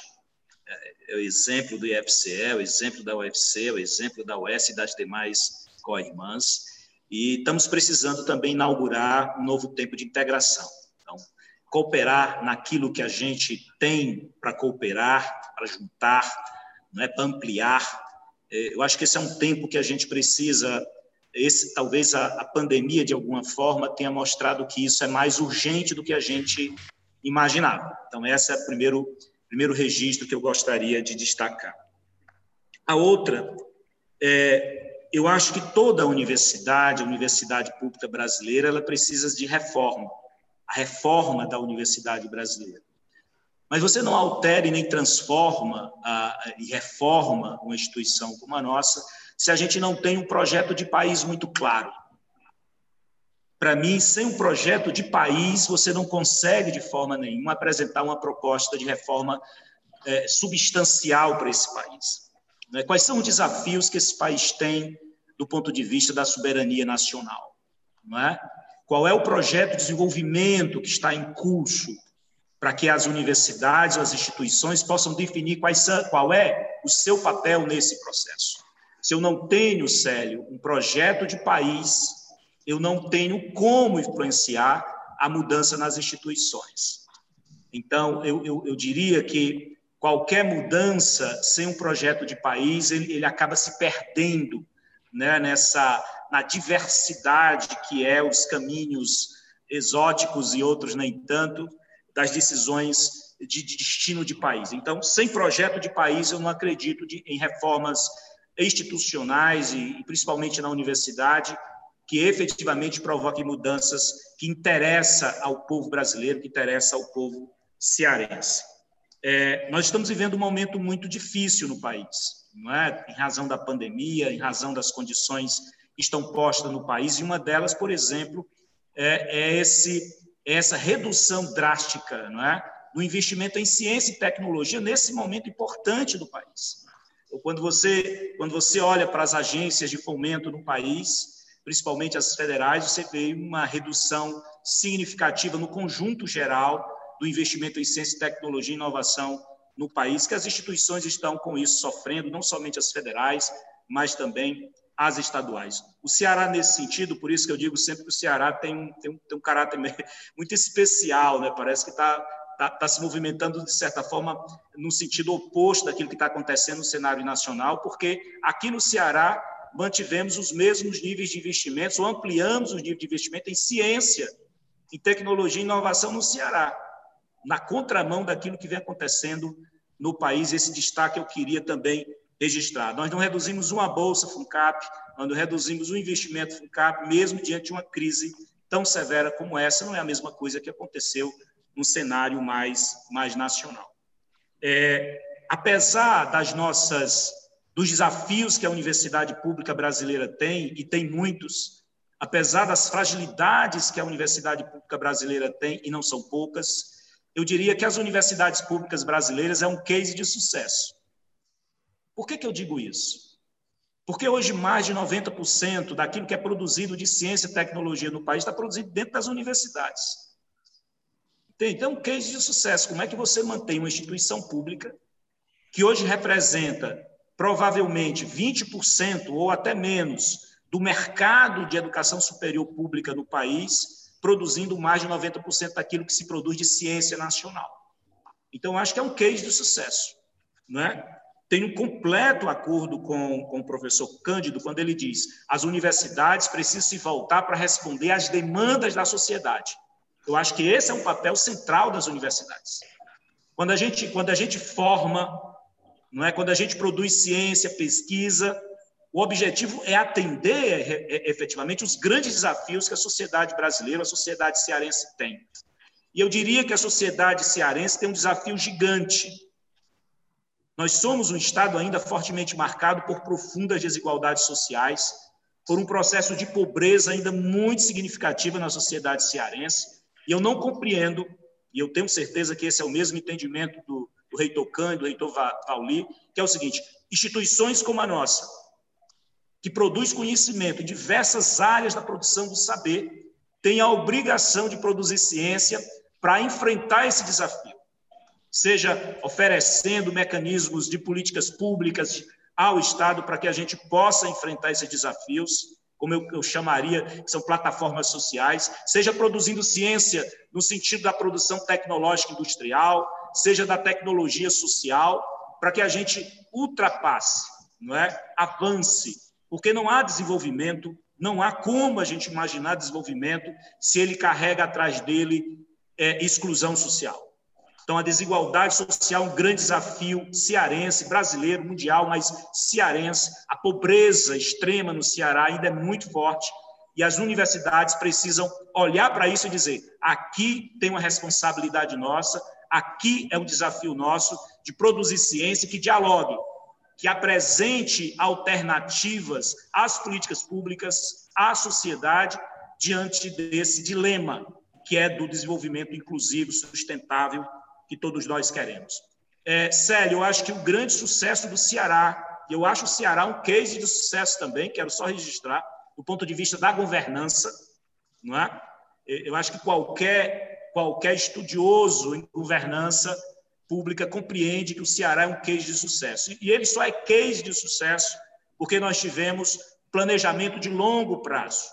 É, é o exemplo do IFCE, é o exemplo da UFC, é o exemplo da UES e das demais co-irmãs. E estamos precisando também inaugurar um novo tempo de integração. Então, cooperar naquilo que a gente tem para cooperar, para juntar, né, para ampliar. Eu acho que esse é um tempo que a gente precisa esse talvez a, a, pandemia de alguma forma tenha mostrado que isso é mais urgente do que a gente imaginava. Então esse é o primeiro primeiro registro que eu gostaria de destacar. A outra é eu acho que toda a universidade, a universidade pública brasileira, ela precisa de reforma, a reforma da universidade brasileira. Mas você não altera e nem transforma a, e reforma uma instituição como a nossa se a gente não tem um projeto de país muito claro. Para mim, sem um projeto de país, você não consegue, de forma nenhuma, apresentar uma proposta de reforma é, substancial para esse país. Né? Quais são os desafios que esse país tem do ponto de vista da soberania nacional? É? Qual é o projeto de desenvolvimento que está em curso para que as universidades, as instituições possam definir são, qual é o seu papel nesse processo? Se eu não tenho, Célio, um projeto de país, eu não tenho como influenciar a mudança nas instituições. Então, eu, eu, eu diria que qualquer mudança sem um projeto de país, ele, ele acaba se perdendo né, nessa na diversidade que é os caminhos exóticos e outros nem tanto das decisões de, de destino de país. Então, sem projeto de país, eu não acredito de, em reformas institucionais e, principalmente na universidade, que efetivamente provoquem mudanças que interessam ao povo brasileiro, que interessam ao povo cearense. É, nós estamos vivendo um momento muito difícil no país, não é? em razão da pandemia, em razão das condições que estão postas no país, e uma delas, por exemplo, é, é esse, essa redução drástica não é? do investimento em ciência e tecnologia nesse momento importante do país ou quando você, quando você olha para as agências de fomento no país, principalmente as federais, você vê uma redução significativa no conjunto geral do investimento em ciência, tecnologia e inovação no país, que as instituições estão com isso sofrendo, não somente as federais, mas também as estaduais. O Ceará, nesse sentido, por isso que eu digo sempre que o Ceará tem um, tem um, tem um caráter muito especial, né? parece que está está tá se movimentando, de certa forma, no sentido oposto daquilo que está acontecendo no cenário nacional, porque aqui no Ceará mantivemos os mesmos níveis de investimentos, ou ampliamos os níveis de investimento em ciência, em tecnologia e inovação no Ceará, na contramão daquilo que vem acontecendo no país. Esse destaque eu queria também registrar. Nós não reduzimos uma bolsa FUNCAP, nós não reduzimos o investimento FUNCAP, mesmo diante de uma crise tão severa como essa, não é a mesma coisa que aconteceu num cenário mais, mais nacional. É, apesar das nossas dos desafios que a universidade pública brasileira tem e tem muitos, apesar das fragilidades que a universidade pública brasileira tem e não são poucas, eu diria que as universidades públicas brasileiras é um case de sucesso. Por que, que eu digo isso? Porque hoje mais de 90% daquilo que é produzido de ciência e tecnologia no país está produzido dentro das universidades. Então, um case de sucesso. Como é que você mantém uma instituição pública que hoje representa provavelmente 20% ou até menos do mercado de educação superior pública no país, produzindo mais de 90% daquilo que se produz de ciência nacional. Então, acho que é um case de sucesso. Não é? Tenho um completo acordo com, com o professor Cândido quando ele diz as universidades precisam se voltar para responder às demandas da sociedade. Eu acho que esse é um papel central das universidades. Quando a gente, quando a gente forma, não é? quando a gente produz ciência, pesquisa, o objetivo é atender é, é, efetivamente os grandes desafios que a sociedade brasileira, a sociedade cearense tem. E eu diria que a sociedade cearense tem um desafio gigante. Nós somos um Estado ainda fortemente marcado por profundas desigualdades sociais, por um processo de pobreza ainda muito significativa na sociedade cearense, e eu não compreendo, e eu tenho certeza que esse é o mesmo entendimento do, do reitor Cândido, do reitor Pauli, que é o seguinte: instituições como a nossa, que produz conhecimento em diversas áreas da produção do saber, têm a obrigação de produzir ciência para enfrentar esse desafio, seja oferecendo mecanismos de políticas públicas ao Estado para que a gente possa enfrentar esses desafios, como eu, eu chamaria, que são plataformas sociais, seja produzindo ciência no sentido da produção tecnológica industrial, seja da tecnologia social, para que a gente ultrapasse, não é? avance, porque não há desenvolvimento, não há como a gente imaginar desenvolvimento se ele carrega atrás dele é, exclusão social. Então, a desigualdade social é um grande desafio cearense, brasileiro, mundial, mas cearense. A pobreza extrema no Ceará ainda é muito forte e as universidades precisam olhar para isso e dizer: aqui tem uma responsabilidade nossa, aqui é um desafio nosso de produzir ciência que dialogue, que apresente alternativas às políticas públicas, à sociedade, diante desse dilema que é do desenvolvimento inclusivo, sustentável que todos nós queremos. É, Célio, eu acho que o grande sucesso do Ceará, e eu acho o Ceará um case de sucesso também, quero só registrar, do ponto de vista da governança, não é? Eu acho que qualquer, qualquer estudioso em governança pública compreende que o Ceará é um case de sucesso. E ele só é case de sucesso porque nós tivemos planejamento de longo prazo.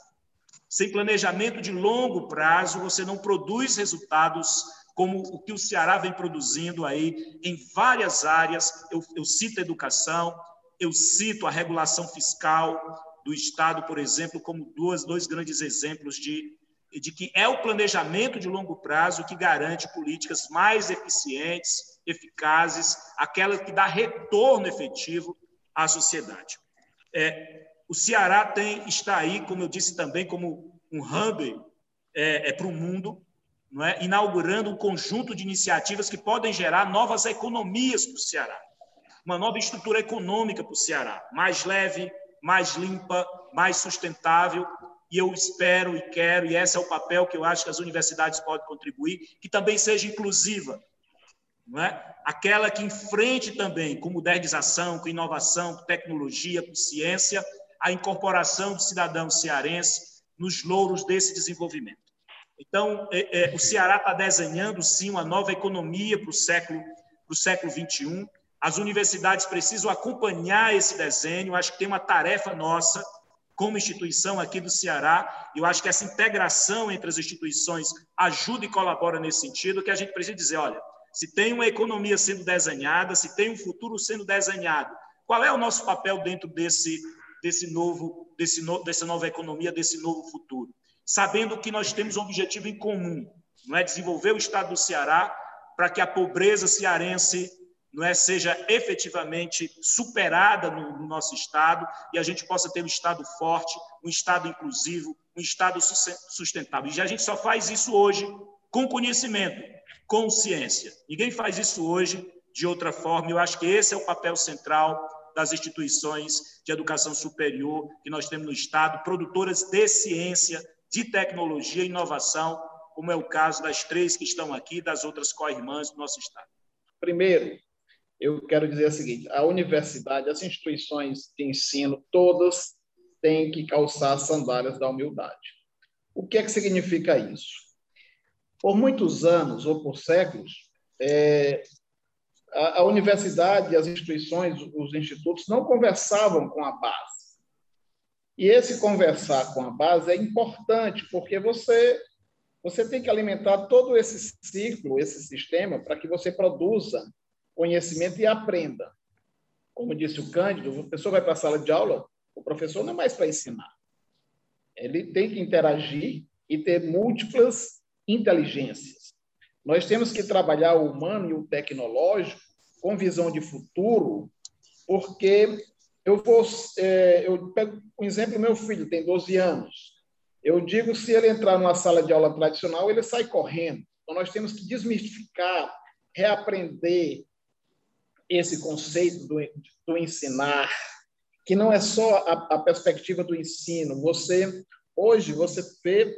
Sem planejamento de longo prazo, você não produz resultados como o que o Ceará vem produzindo aí em várias áreas. Eu, eu cito a educação, eu cito a regulação fiscal do Estado, por exemplo, como duas, dois grandes exemplos de, de que é o planejamento de longo prazo que garante políticas mais eficientes, eficazes, aquela que dá retorno efetivo à sociedade. É, o Ceará tem, está aí, como eu disse também, como um hub é, é, para o mundo, não é? inaugurando um conjunto de iniciativas que podem gerar novas economias para o Ceará, uma nova estrutura econômica para o Ceará, mais leve, mais limpa, mais sustentável. E eu espero e quero, e esse é o papel que eu acho que as universidades podem contribuir, que também seja inclusiva, não é? Aquela que enfrente também com modernização, com inovação, com tecnologia, com ciência, a incorporação do cidadão cearense nos louros desse desenvolvimento. Então, é, é, o Ceará está desenhando, sim, uma nova economia para o século, para o século XXI. As universidades precisam acompanhar esse desenho. Acho que tem uma tarefa nossa, como instituição aqui do Ceará. Eu acho que essa integração entre as instituições ajuda e colabora nesse sentido, que a gente precisa dizer, olha, se tem uma economia sendo desenhada, se tem um futuro sendo desenhado, qual é o nosso papel dentro desse, desse novo, desse no, dessa nova economia, desse novo futuro? Sabendo que nós temos um objetivo em comum, não é desenvolver o estado do Ceará para que a pobreza cearense não é, seja efetivamente superada no, no nosso Estado e a gente possa ter um Estado forte, um Estado inclusivo, um Estado sustentável. E a gente só faz isso hoje com conhecimento, com ciência. Ninguém faz isso hoje de outra forma. Eu acho que esse é o papel central das instituições de educação superior que nós temos no Estado, produtoras de ciência, de tecnologia e inovação, como é o caso das três que estão aqui, das outras co-irmãs do nosso Estado. Primeiro, eu quero dizer o seguinte: a universidade, as instituições de ensino, todas têm que calçar as sandálias da humildade. O que é que significa isso? Por muitos anos ou por séculos, é, a, a universidade, as instituições, os institutos não conversavam com a base. E esse conversar com a base é importante, porque você você tem que alimentar todo esse ciclo, esse sistema, para que você produza conhecimento e aprenda. Como disse o Cândido, a pessoa vai para a sala de aula, o professor não é mais para ensinar. Ele tem que interagir e ter múltiplas inteligências. Nós temos que trabalhar o humano e o tecnológico com visão de futuro, porque eu vou. É, eu pego um exemplo: meu filho tem 12 anos. Eu digo, se ele entrar numa sala de aula tradicional, ele sai correndo. Então, nós temos que desmistificar, reaprender esse conceito do, do ensinar, que não é só a, a, perspectiva do ensino. Você hoje você vê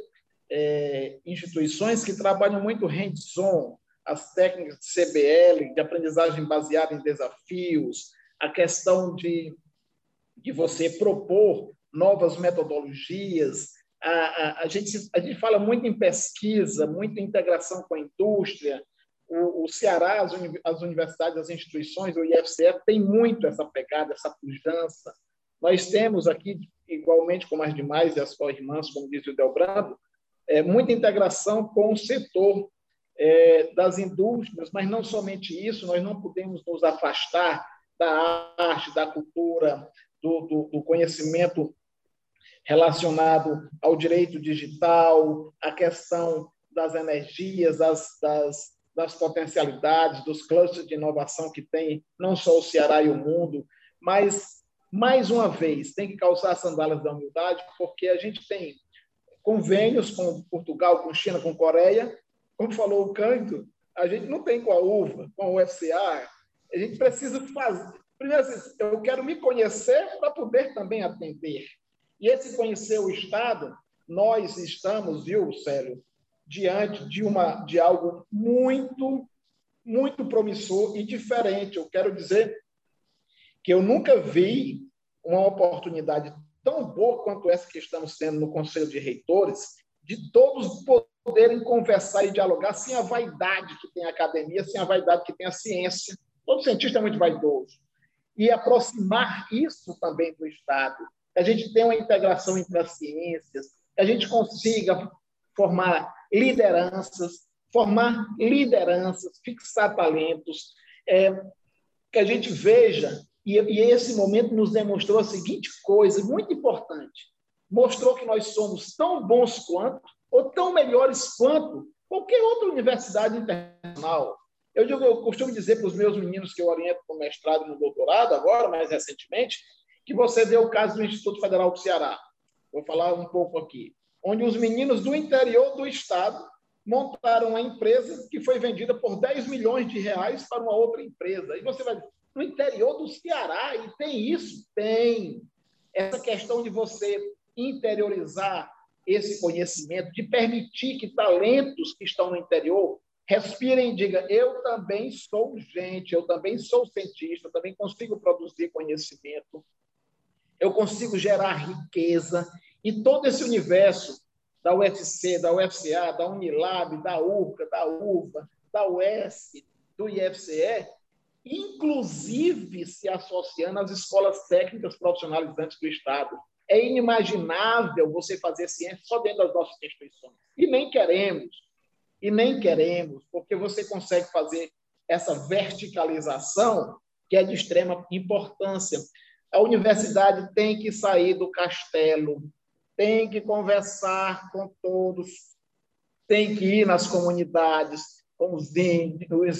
é, instituições que trabalham muito hands-on, as técnicas de CBL, de aprendizagem baseada em desafios, a questão de, de você propor novas metodologias. A, a, a, gente, a gente fala muito em pesquisa, muito em integração com a indústria. O, o Ceará, as, as universidades, as instituições, o IFCE, tem muito essa pegada, essa pujança. Nós temos aqui, igualmente como as demais e as co-irmãs, como disse o Delbrando, é, muita integração com o setor é, das indústrias, mas não somente isso, nós não podemos nos afastar da arte, da cultura, do, do, do conhecimento relacionado ao direito digital, a questão das energias, das, das, das potencialidades, dos clusters de inovação que tem não só o Ceará e o mundo, mas, mais uma vez, tem que calçar as sandálias da humildade, porque a gente tem convênios com Portugal, com China, com Coreia, como falou o Cândido, a gente não tem com a UVA, com o UFCA, a gente precisa fazer. Primeiro, assim, eu quero me conhecer para poder também atender. E esse conhecer o Estado, nós estamos, viu, Célio, diante de, uma, de algo muito, muito promissor e diferente. Eu quero dizer que eu nunca vi uma oportunidade tão boa quanto essa que estamos tendo no Conselho de Reitores, de todos poderem conversar e dialogar sem a vaidade que tem a academia, sem a vaidade que tem a ciência. Todo cientista é muito vaidoso. E aproximar isso também do Estado, que a gente tenha uma integração entre as ciências, que a gente consiga formar lideranças, formar lideranças, fixar talentos, é, que a gente veja, e, e esse momento nos demonstrou a seguinte coisa muito importante: mostrou que nós somos tão bons quanto, ou tão melhores quanto qualquer outra universidade internacional. Eu, digo, eu costumo dizer para os meus meninos que eu oriento para o mestrado e no doutorado, agora, mais recentemente, que você deu o caso do Instituto Federal do Ceará. Vou falar um pouco aqui. Onde os meninos do interior do estado montaram uma empresa que foi vendida por 10 milhões de reais para uma outra empresa. E você vai no interior do Ceará, e tem isso? Tem. Essa questão de você interiorizar esse conhecimento, de permitir que talentos que estão no interior respirem e digam: eu também sou gente, eu também sou cientista, eu também consigo produzir conhecimento, eu consigo gerar riqueza. E todo esse universo da UFC, da UFCA, da Unilab, da URCA, da UVA, da UES, do IFCE, inclusive se associando às escolas técnicas profissionalizantes do Estado. É inimaginável você fazer ciência só dentro das nossas instituições. E nem queremos. E nem queremos, porque você consegue fazer essa verticalização que é de extrema importância. A universidade tem que sair do castelo, tem que conversar com todos, tem que ir nas comunidades, com os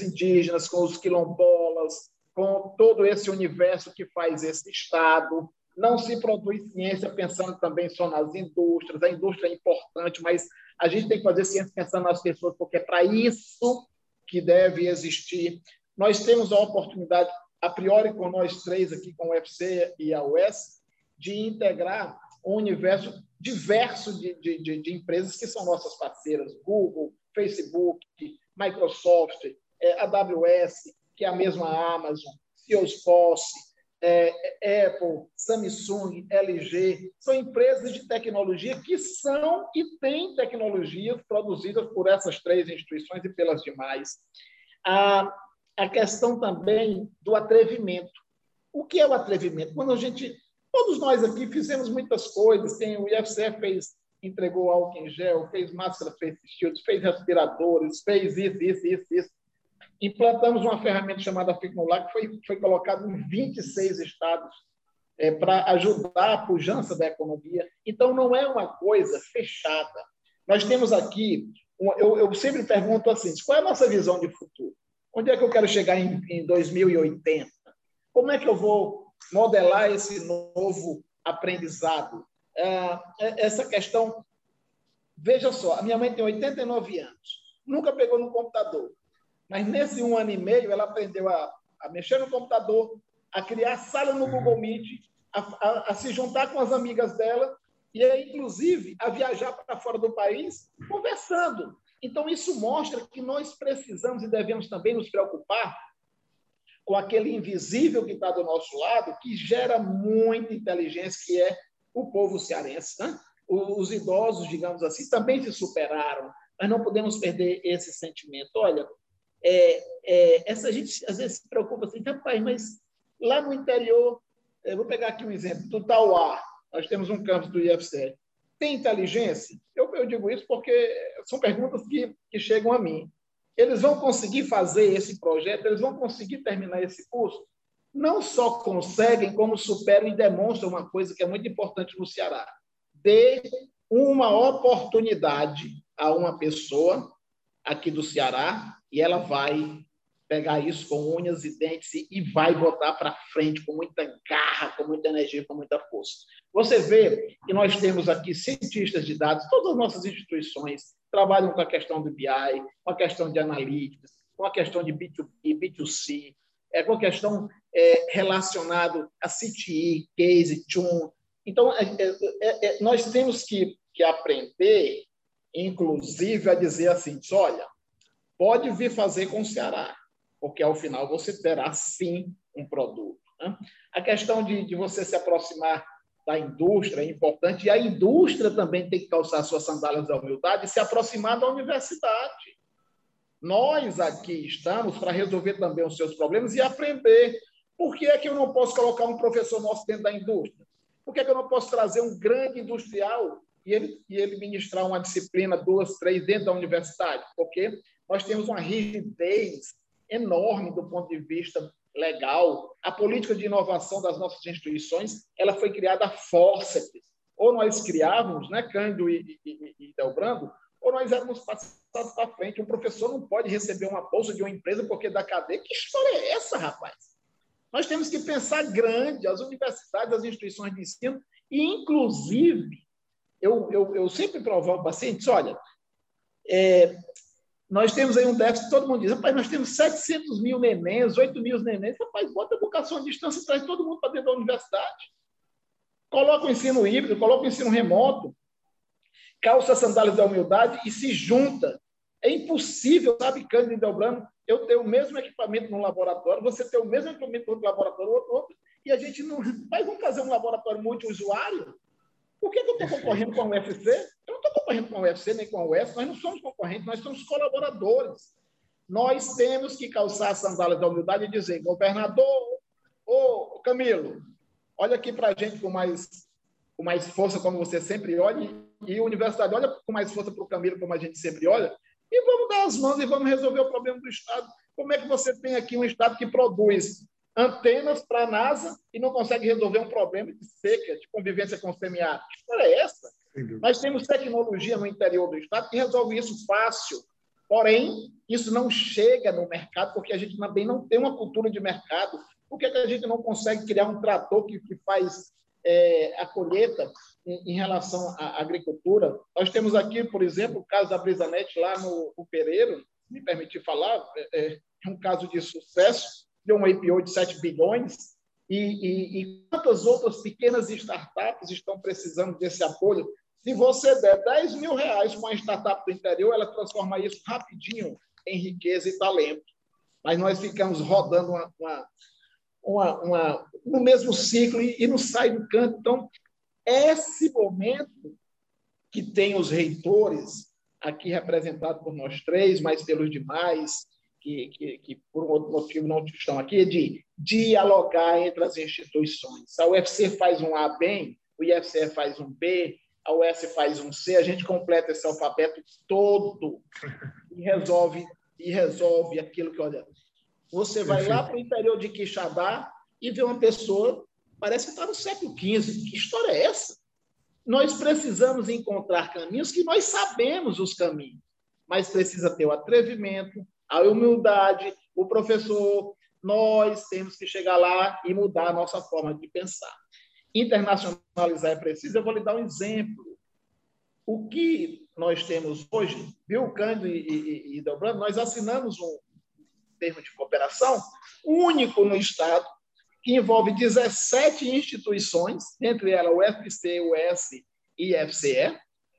indígenas, com os quilombolas, com todo esse universo que faz esse Estado. Não se produz ciência pensando também só nas indústrias. A indústria é importante, mas a gente tem que fazer ciência pensando nas pessoas, porque é para isso que deve existir. Nós temos a oportunidade, a priori, com nós três aqui, com o UFC e a UES, de integrar um universo diverso de, de, de, empresas que são nossas parceiras, Google, Facebook, Microsoft, é, AWS, que é a mesma Amazon, Salesforce, é, Apple, Samsung, LG, são empresas de tecnologia que são e têm tecnologias produzidas por essas três instituições e pelas demais. A, a questão também do atrevimento. O que é o atrevimento? Quando a gente Todos nós aqui fizemos muitas coisas. Tem, o IFCE fez, entregou álcool em gel, fez máscara, fez shields, fez respiradores, fez isso, isso, isso, isso. Implantamos uma ferramenta chamada Ficnular, que foi, foi colocada em 26 estados é, para ajudar a pujança da economia. Então, não é uma coisa fechada. Nós temos aqui, eu, eu sempre pergunto assim, qual é a nossa visão de futuro? Onde é que eu quero chegar em, em 2080? Como é que eu vou modelar esse novo aprendizado. É, é, essa questão. Veja só, a minha mãe tem 89 anos, nunca pegou no computador, mas nesse um ano e meio ela aprendeu a, a mexer no computador, a criar sala no Google Meet, a, a, a se juntar com as amigas dela e, inclusive, a viajar para fora do país conversando. Então, isso mostra que nós precisamos e devemos também nos preocupar com aquele invisível que está do nosso lado, que gera muita inteligência, que é o povo cearense. Né? Os idosos, digamos assim, também se superaram, mas não podemos perder esse sentimento. Olha, é, é, essa gente às vezes se preocupa assim, rapaz, mas lá no interior, vou pegar aqui um exemplo, do Tauá, nós temos um campus do IFC, tem inteligência? Eu, eu digo isso porque são perguntas que, que chegam a mim. Eles vão conseguir fazer esse projeto, eles vão conseguir terminar esse curso. Não só conseguem, como superam e demonstram uma coisa que é muito importante no Ceará. Dê uma oportunidade a uma pessoa aqui do Ceará e ela vai pegar isso com unhas e dentes e vai botar para frente com muita garra, com muita energia, com muita força. Você vê que nós temos aqui cientistas de dados, todas as nossas instituições trabalham com a questão do BI, com a questão de analytics, com a questão de B2B, B2C, é, com a questão é, relacionada a CTI, Case, Tune. Então, é, é, é, é, nós temos que, que aprender, inclusive, a dizer assim, olha, pode vir fazer com o Ceará, porque ao final você terá sim um produto. Né? A questão de, de você se aproximar da indústria é importante, e a indústria também tem que calçar suas sandálias da humildade e se aproximar da universidade. Nós aqui estamos para resolver também os seus problemas e aprender. Por que é que eu não posso colocar um professor nosso dentro da indústria? Por que, é que eu não posso trazer um grande industrial e ele, e ele ministrar uma disciplina, duas, três, dentro da universidade? Porque nós temos uma rigidez enorme do ponto de vista legal. A política de inovação das nossas instituições ela foi criada a forceps. Ou nós criávamos, né, Cândido e, e, e Delbrando, ou nós éramos passados para frente. Um professor não pode receber uma bolsa de uma empresa porque da cadeia. Que história é essa, rapaz? Nós temos que pensar grande, as universidades, as instituições de ensino, e, inclusive, eu, eu, eu sempre provoco pacientes, olha, é, nós temos aí um déficit, todo mundo diz, rapaz, nós temos 700 mil nenéns, 8 mil nenéns, rapaz, bota a educação à distância traz todo mundo para dentro da universidade. Coloca o ensino híbrido, coloca o ensino remoto, calça as sandálias da humildade e se junta. É impossível, sabe, Cândido e Delbrano, eu ter o mesmo equipamento no laboratório, você ter o mesmo equipamento no laboratório, outro, outro, e a gente não. Mas vamos fazer um laboratório multiusuário? Por que, que eu estou concorrendo com a UFC? Eu não estou concorrendo com a UFC nem com a UF, nós não somos concorrentes, nós somos colaboradores. Nós temos que calçar as sandálias da humildade e dizer, governador, ô Camilo, olha aqui para a gente com mais, com mais força, como você sempre olha, e a universidade olha com mais força para o Camilo, como a gente sempre olha, e vamos dar as mãos e vamos resolver o problema do Estado. Como é que você tem aqui um Estado que produz antenas para a NASA e não consegue resolver um problema de seca, de convivência com o semiárido. Que história é essa? Nós temos tecnologia no interior do Estado que resolve isso fácil. Porém, isso não chega no mercado porque a gente também não tem uma cultura de mercado. Por que, a gente não consegue criar um trator que, que faz é, a colheita em, em, relação à agricultura? Nós temos aqui, por exemplo, o caso da Brisanet lá no, no Pereiro, me permitir falar, é, é, um caso de sucesso, deu um IPO de 7 bilhões, e, e, e, quantas outras pequenas startups estão precisando desse apoio? Se você der 10 mil reais para uma startup do interior, ela transforma isso rapidinho em riqueza e talento. Mas nós ficamos rodando uma, uma, uma, uma no mesmo ciclo e, e não sai do canto. Então, esse momento que tem os reitores, aqui representado por nós três, mas pelos demais, que, que, que, por um outro motivo não estão aqui, é de dialogar entre as instituições. A UFC faz um A bem, o IFCE faz um B, a US faz um C, a gente completa esse alfabeto todo e resolve e resolve aquilo que olha. Você vai lá para o interior de Quixadá e vê uma pessoa, parece que está no século XV. Que história é essa? Nós precisamos encontrar caminhos que nós sabemos os caminhos, mas precisa ter o atrevimento, a humildade, o professor. Nós temos que chegar lá e mudar a nossa forma de pensar. Internacionalizar é preciso. Eu vou lhe dar um exemplo. O que nós temos hoje, viu, Cândido e, e, e Delbrando, nós assinamos um termo de cooperação único no Estado, que envolve 17 instituições, entre elas o FCE, o S e IFCE,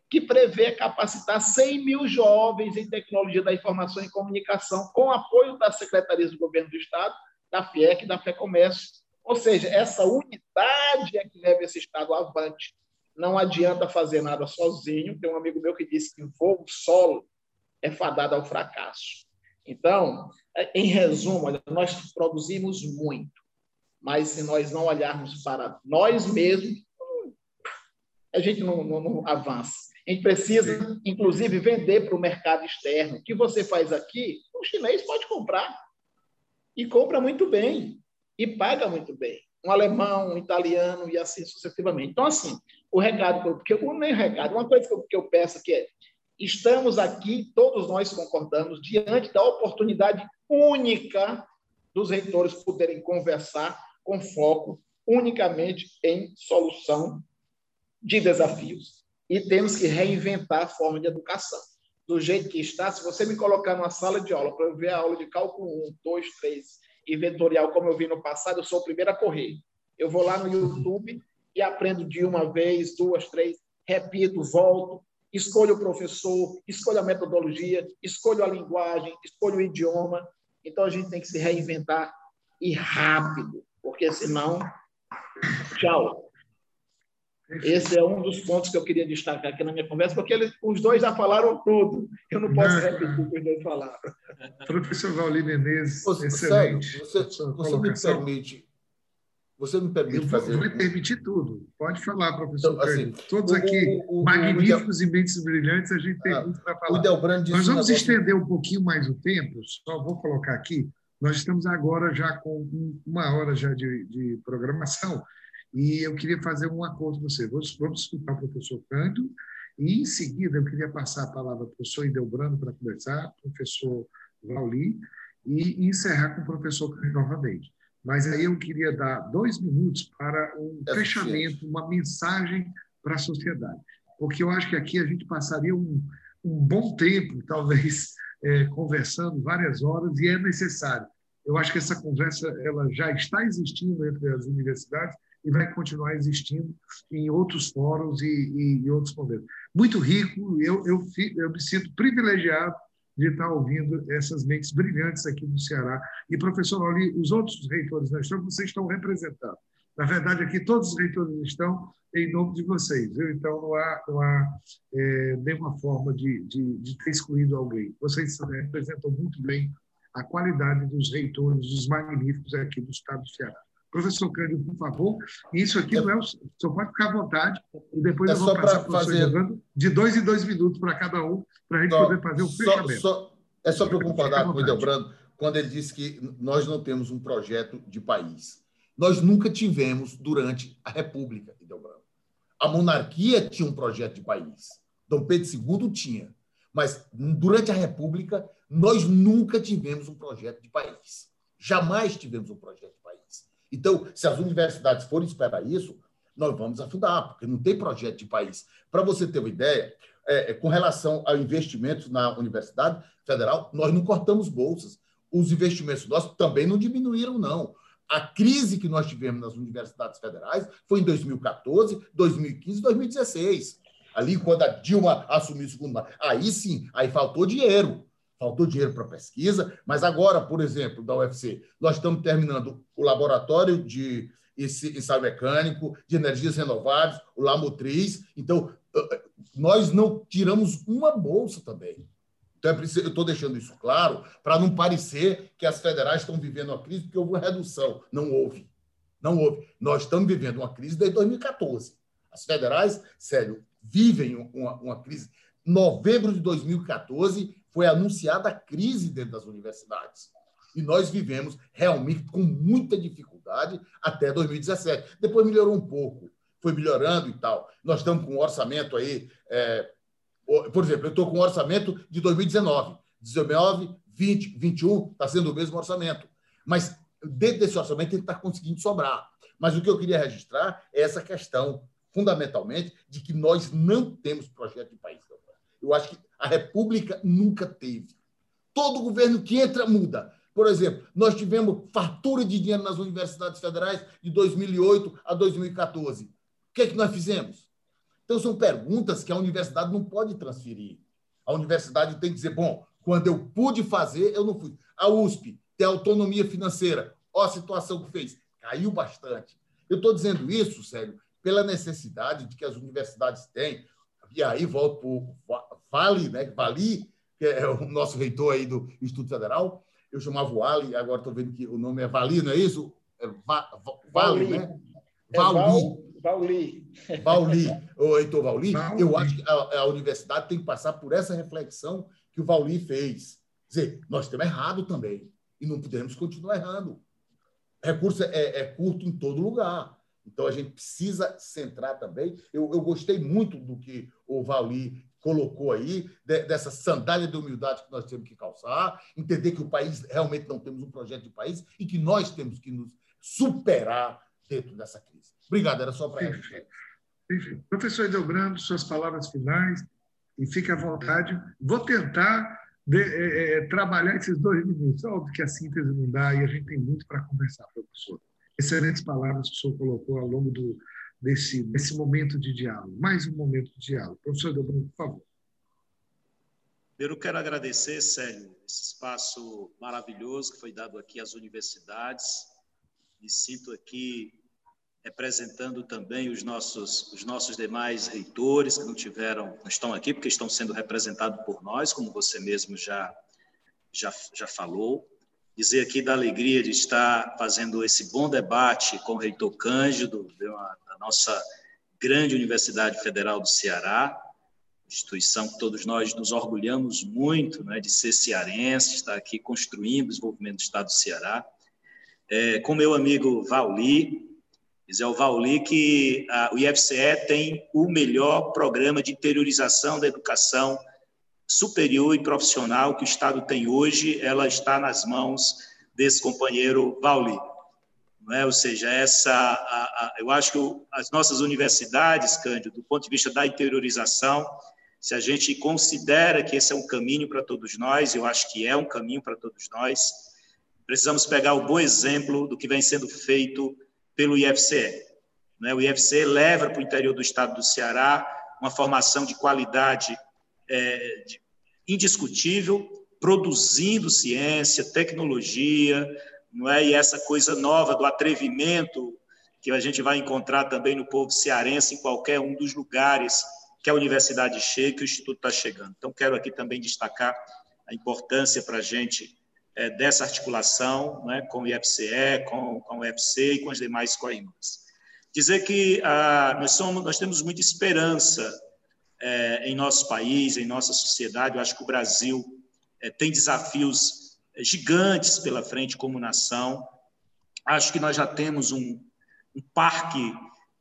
que prevê capacitar 100 mil jovens em tecnologia da informação e comunicação, com apoio das secretarias do governo do Estado, da FIEC e da FEComércio. Ou seja, essa unidade é que leva esse Estado avante. Não adianta fazer nada sozinho. Tem um amigo meu que disse que voo solo é fadado ao fracasso. Então, em resumo, nós produzimos muito, mas se nós não olharmos para nós mesmos, a gente não, não, não avança. A gente precisa, inclusive, vender para o mercado externo. O que você faz aqui, o chinês pode comprar. E compra muito bem. E paga muito bem. Um alemão, um italiano e assim sucessivamente. Então, assim, o recado, porque eu nem recado, uma coisa que eu, que eu peço que é: estamos aqui, todos nós concordamos, diante da oportunidade única dos reitores poderem conversar com foco unicamente em solução de desafios e temos que reinventar a forma de educação. Do jeito que está, se você me colocar numa sala de aula para eu ver a aula de cálculo 1, 2, 3 e vetorial como eu vi no passado, eu sou o primeiro a correr. Eu vou lá no YouTube e aprendo de uma vez, duas, três, repito, volto, escolho o professor, escolho a metodologia, escolho a linguagem, escolho o idioma. Então a gente tem que se reinventar e rápido, porque senão, tchau. Esse é um dos pontos que eu queria destacar aqui na minha conversa, porque eles, os dois já falaram tudo. Eu não posso não, repetir o que os dois falaram. Professor Valdir Menezes, você, excelente. Você, você me permite, você me permite eu fazer... Eu vou permitir tudo. Pode falar, professor. Então, assim, Todos o, aqui o, o, magníficos e mentes brilhantes, a gente tem ah, muito para falar. Nós vamos estender um pouquinho mais o tempo, só vou colocar aqui. Nós estamos agora já com uma hora já de, de programação, e eu queria fazer um acordo com você. Vamos, vamos escutar o professor Cândido, e em seguida eu queria passar a palavra para o professor Idelbrando para conversar, professor Vauli, e encerrar com o professor Cândido novamente. Mas aí eu queria dar dois minutos para um é fechamento, uma mensagem para a sociedade. Porque eu acho que aqui a gente passaria um, um bom tempo, talvez, é, conversando várias horas, e é necessário. Eu acho que essa conversa ela já está existindo entre as universidades, e vai continuar existindo em outros fóruns e, e, e outros momentos. Muito rico, eu, eu, eu me sinto privilegiado de estar ouvindo essas mentes brilhantes aqui do Ceará. E, professor Oli, os outros reitores da estão, vocês estão representando. Na verdade, aqui todos os reitores estão em nome de vocês. Viu? Então, não há, não há é, nenhuma forma de, de, de ter excluído alguém. Vocês representam muito bem a qualidade dos reitores, dos magníficos aqui do Estado do Ceará. Professor Cândido, por favor. Isso aqui é, não é o, senhor pode ficar à vontade e depois é eu vou passar para o fazer... Jogando, de dois em dois minutos para cada um, para a gente só, poder fazer o fechamento. Só, é só para eu concordar com o Delbrando quando ele disse que nós não temos um projeto de país. Nós nunca tivemos durante a República, Delbrando. A monarquia tinha um projeto de país. Dom Pedro II tinha. Mas durante a República, nós nunca tivemos um projeto de país. Jamais tivemos um projeto. Então, se as universidades forem esperar isso, nós vamos afundar, porque não tem projeto de país. Para você ter uma ideia, é, é, com relação a investimentos na Universidade Federal, nós não cortamos bolsas. Os investimentos nossos também não diminuíram, não. A crise que nós tivemos nas universidades federais foi em 2014, 2015 2016. Ali, quando a Dilma assumiu o segundo mandato. Aí sim, aí faltou dinheiro. Faltou dinheiro para pesquisa, mas agora, por exemplo, da UFC, nós estamos terminando o laboratório de ensaio mecânico, de energias renováveis, o Lamotriz. Então, nós não tiramos uma bolsa também. Então, é preciso, eu estou deixando isso claro para não parecer que as federais estão vivendo uma crise porque houve uma redução. Não houve. Não houve. Nós estamos vivendo uma crise desde 2014. As federais, sério, vivem uma, uma crise. Novembro de 2014 foi anunciada a crise dentro das universidades. E nós vivemos realmente com muita dificuldade até 2017. Depois melhorou um pouco, foi melhorando e tal. Nós estamos com um orçamento aí. É, por exemplo, eu estou com um orçamento de 2019. 19, 20, 21 está sendo o mesmo orçamento. Mas dentro desse orçamento ele está conseguindo sobrar. Mas o que eu queria registrar é essa questão, fundamentalmente, de que nós não temos projeto de país. Eu acho que a República nunca teve. Todo governo que entra muda. Por exemplo, nós tivemos fartura de dinheiro nas universidades federais de 2008 a 2014. O que é que nós fizemos? Então, são perguntas que a universidade não pode transferir. A universidade tem que dizer: bom, quando eu pude fazer, eu não fui. A USP tem autonomia financeira. Olha a situação que fez. Caiu bastante. Eu estou dizendo isso, sério, pela necessidade de que as universidades têm. E aí volto Vale, né? Vali, que é o nosso reitor aí do Instituto Federal. Eu chamava o Ali, agora estou vendo que o nome é Vali, não é isso? É Va, Va, vale, né? É Vali. Vauli. Vauli, o Heitor Vauli, eu acho que a, a, universidade tem que passar por essa reflexão que o Vauli fez. Quer dizer, nós estamos errado também e não podemos continuar errando. Recurso é, é curto em todo lugar. Então, a gente precisa centrar também. Eu, eu gostei muito do que o Vauli colocou aí, de, dessa sandália de humildade que nós temos que calçar, entender que o país realmente não temos um projeto de país e que nós temos que nos superar dentro dessa crise. Obrigado, era só para isso. Enfim. Professor Edelbrando, suas palavras finais, e fique à vontade. Vou tentar de, é, é, trabalhar esses dois minutos. Óbvio que a síntese não dá e a gente tem muito para conversar, professor. Excelentes palavras que o senhor colocou ao longo do, desse, desse momento de diálogo. Mais um momento de diálogo. Professor Edelbrando, por favor. Primeiro, quero agradecer, Célio, esse espaço maravilhoso que foi dado aqui às universidades. Me sinto aqui representando também os nossos, os nossos demais reitores que não tiveram, não estão aqui porque estão sendo representados por nós, como você mesmo já, já, já falou. Dizer aqui da alegria de estar fazendo esse bom debate com o reitor Cândido, da nossa grande Universidade Federal do Ceará, instituição que todos nós nos orgulhamos muito né, de ser cearense, estar aqui construindo o desenvolvimento do Estado do Ceará. É, com meu amigo Vauli, Diz é o Vauli que a, o IFCE tem o melhor programa de interiorização da educação superior e profissional que o Estado tem hoje, ela está nas mãos desse companheiro Vauli. É? Ou seja, essa, a, a, eu acho que as nossas universidades, Cândido, do ponto de vista da interiorização, se a gente considera que esse é um caminho para todos nós, eu acho que é um caminho para todos nós, precisamos pegar o bom exemplo do que vem sendo feito pelo IFCE. Né? O IFCE leva para o interior do estado do Ceará uma formação de qualidade é, indiscutível, produzindo ciência, tecnologia, não é? E essa coisa nova do atrevimento que a gente vai encontrar também no povo cearense em qualquer um dos lugares que a universidade chega, que o instituto está chegando. Então quero aqui também destacar a importância para a gente é, dessa articulação né, com o IFCE, com, com o UFC e com as demais coimbras. Dizer que ah, nós, somos, nós temos muita esperança é, em nosso país, em nossa sociedade. Eu acho que o Brasil é, tem desafios gigantes pela frente como nação. Acho que nós já temos um, um parque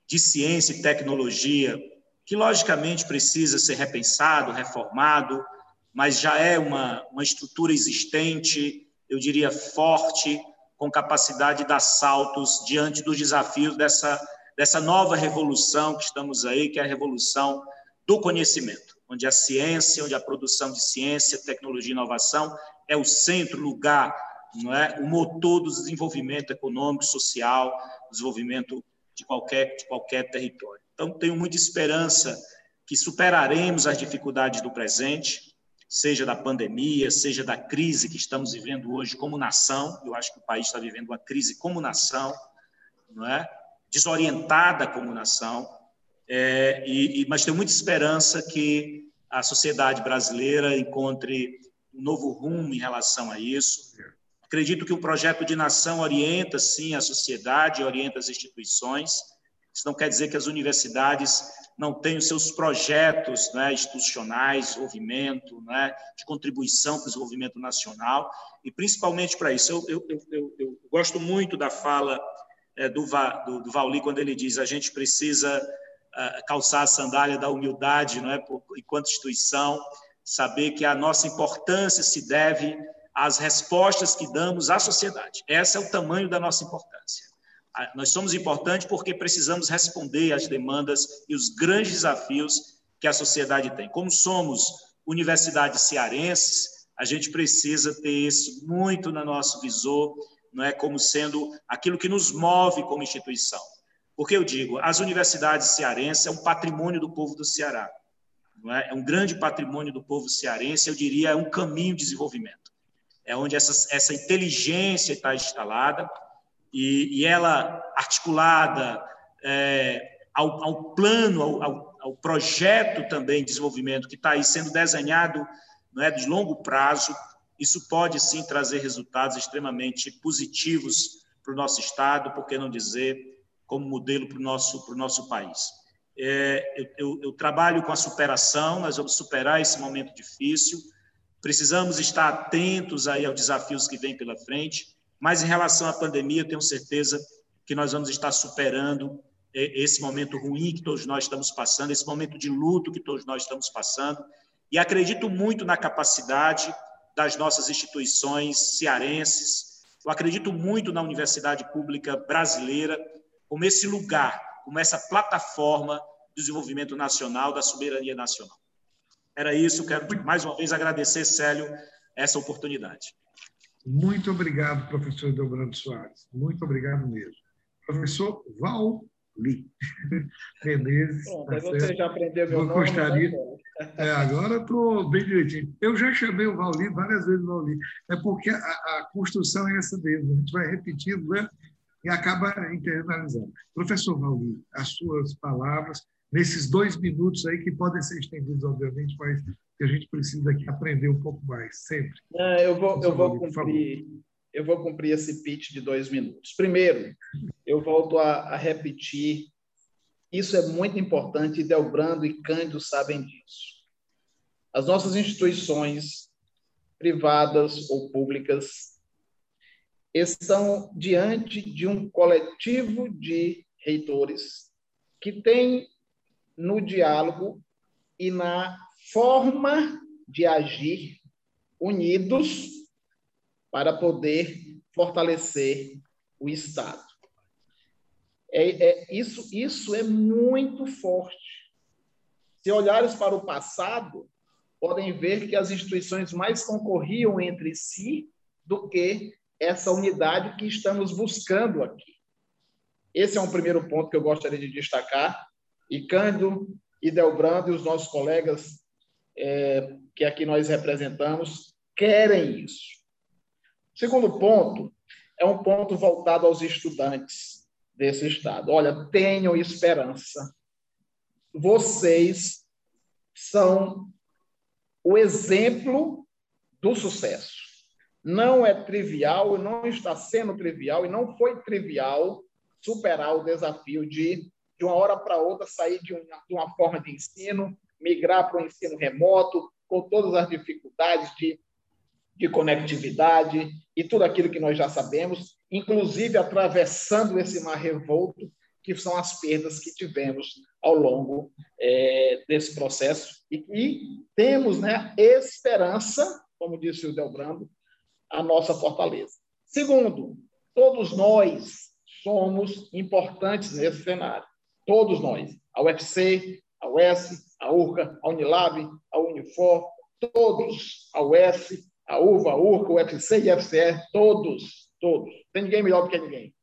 de ciência e tecnologia que, logicamente, precisa ser repensado, reformado, mas já é uma, uma estrutura existente, eu diria forte, com capacidade de dar saltos diante dos desafios dessa, dessa nova revolução que estamos aí, que é a revolução do conhecimento, onde a ciência, onde a produção de ciência, tecnologia e inovação é o centro, lugar, não é, o motor do desenvolvimento econômico, social, desenvolvimento de qualquer, de qualquer território. Então, tenho muita esperança que superaremos as dificuldades do presente, seja da pandemia, seja da crise que estamos vivendo hoje como nação. Eu acho que o país está vivendo uma crise como nação, não é? Desorientada como nação. É, e, e, mas tenho muita esperança que a sociedade brasileira encontre um novo rumo em relação a isso. Acredito que o projeto de nação orienta, sim, a sociedade, orienta as instituições. Isso não quer dizer que as universidades não tenham seus projetos né, institucionais, desenvolvimento, né, de contribuição para o desenvolvimento nacional, e principalmente para isso. Eu, eu, eu, eu, gosto muito da fala é, do, do, do Vauli, quando ele diz a gente precisa uh, calçar a sandália da humildade, não é, enquanto instituição, saber que a nossa importância se deve as respostas que damos à sociedade. Esse é o tamanho da nossa importância. Nós somos importantes porque precisamos responder às demandas e os grandes desafios que a sociedade tem. Como somos universidades cearenses, a gente precisa ter isso muito no nosso visor, não é como sendo aquilo que nos move como instituição. Porque eu digo, as universidades cearenses é um patrimônio do povo do Ceará. É? é um grande patrimônio do povo cearense, eu diria, é um caminho de desenvolvimento é onde essa, essa inteligência está instalada e, e ela articulada é, ao, ao, plano, ao, ao, projeto também de desenvolvimento que está aí sendo desenhado não é, de longo prazo, isso pode sim trazer resultados extremamente positivos para o nosso Estado, por que não dizer, como modelo para o nosso, para o nosso país. É, eu, eu, eu trabalho com a superação, nós vamos superar esse momento difícil, Precisamos estar atentos aí aos desafios que vêm pela frente, mas em relação à pandemia, eu tenho certeza que nós vamos estar superando é, esse momento ruim que todos nós estamos passando, esse momento de luto que todos nós estamos passando, e acredito muito na capacidade das nossas instituições cearenses, eu acredito muito na Universidade Pública Brasileira como esse lugar, como essa plataforma de desenvolvimento nacional, da soberania nacional. Era isso, quero mais uma vez agradecer, Célio, essa oportunidade. Muito obrigado, professor Dobrando Soares. Muito obrigado mesmo. Professor Valli Menezes. Bom, tá você já aprendeu meu nome. Gostaria... Né? É, agora estou bem direitinho. Eu já chamei o Valli várias vezes Valli. É porque a, a, construção é essa mesmo. A gente vai repetindo né? E acaba internalizando. Professor Valli, as suas palavras nesses dois minutos aí, que podem ser estendidos, obviamente, mas que a gente precisa aqui aprender um pouco mais, sempre. É, eu, vou, eu, vou cumprir, eu vou cumprir esse pitch de dois minutos. Primeiro, eu volto a, a repetir, isso é muito importante, Delbrando e Cândido sabem disso. As nossas instituições, privadas ou públicas, estão diante de um coletivo de reitores que tem no diálogo e na forma de agir unidos para poder fortalecer o Estado. É, é, isso, isso é muito forte. Se olhares para o passado, podem ver que as instituições mais concorriam entre si do que essa unidade que estamos buscando aqui. Esse é um primeiro ponto que eu gostaria de destacar. E Cândido e Delbrando e os nossos colegas é, que aqui nós representamos querem isso. Segundo ponto é um ponto voltado aos estudantes desse estado. Olha, tenham esperança. Vocês são o exemplo do sucesso. Não é trivial, não está sendo trivial e não foi trivial superar o desafio de de uma hora para outra, sair de uma, de uma forma de ensino, migrar para o ensino remoto, com todas as dificuldades de, de conectividade e tudo aquilo que nós já sabemos, inclusive atravessando esse mar revolto, que são as perdas que tivemos ao longo é, desse processo. E, e temos né, esperança, como disse o Delbrando, a nossa fortaleza. Segundo, todos nós somos importantes nesse cenário. Todos nós. A UFC, a UES, a URCA, a Unilab, a Unifor, todos. A UES, a UVA, a URCA, o UFC e a FCE, todos, todos. Tem ninguém melhor do que ninguém.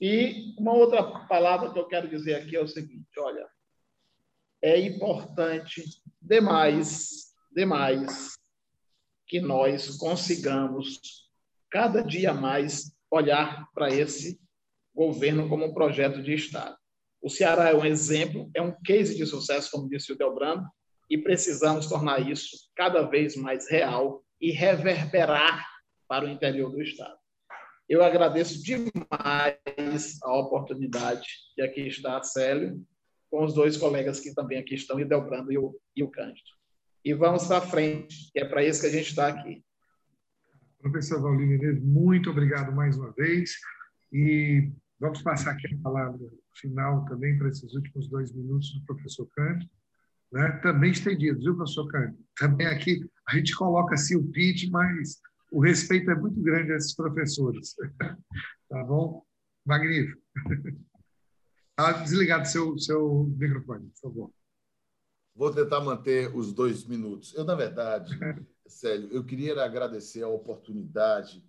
E uma outra palavra que eu quero dizer aqui é o seguinte: olha, é importante demais, demais, que nós consigamos cada dia mais olhar para esse governo como um projeto de Estado. O Ceará é um exemplo, é um case de sucesso, como disse o Delbrando, e precisamos tornar isso cada vez mais real e reverberar para o interior do Estado. Eu agradeço demais a oportunidade de aqui estar, Célio, com os dois colegas que também aqui estão, o e o, e o Cândido. E vamos para frente, que é para isso que a gente está aqui. Professor Valdir muito obrigado mais uma vez. E vamos passar aqui a palavra final também para esses últimos dois minutos do professor Cândido. Né? Também estendidos, viu, professor Cândido? Também aqui a gente coloca assim o pitch, mas o respeito é muito grande a esses professores. tá bom? Magnífico. Desligado seu, seu microfone, por favor. Vou tentar manter os dois minutos. Eu, na verdade, Célio, eu queria agradecer a oportunidade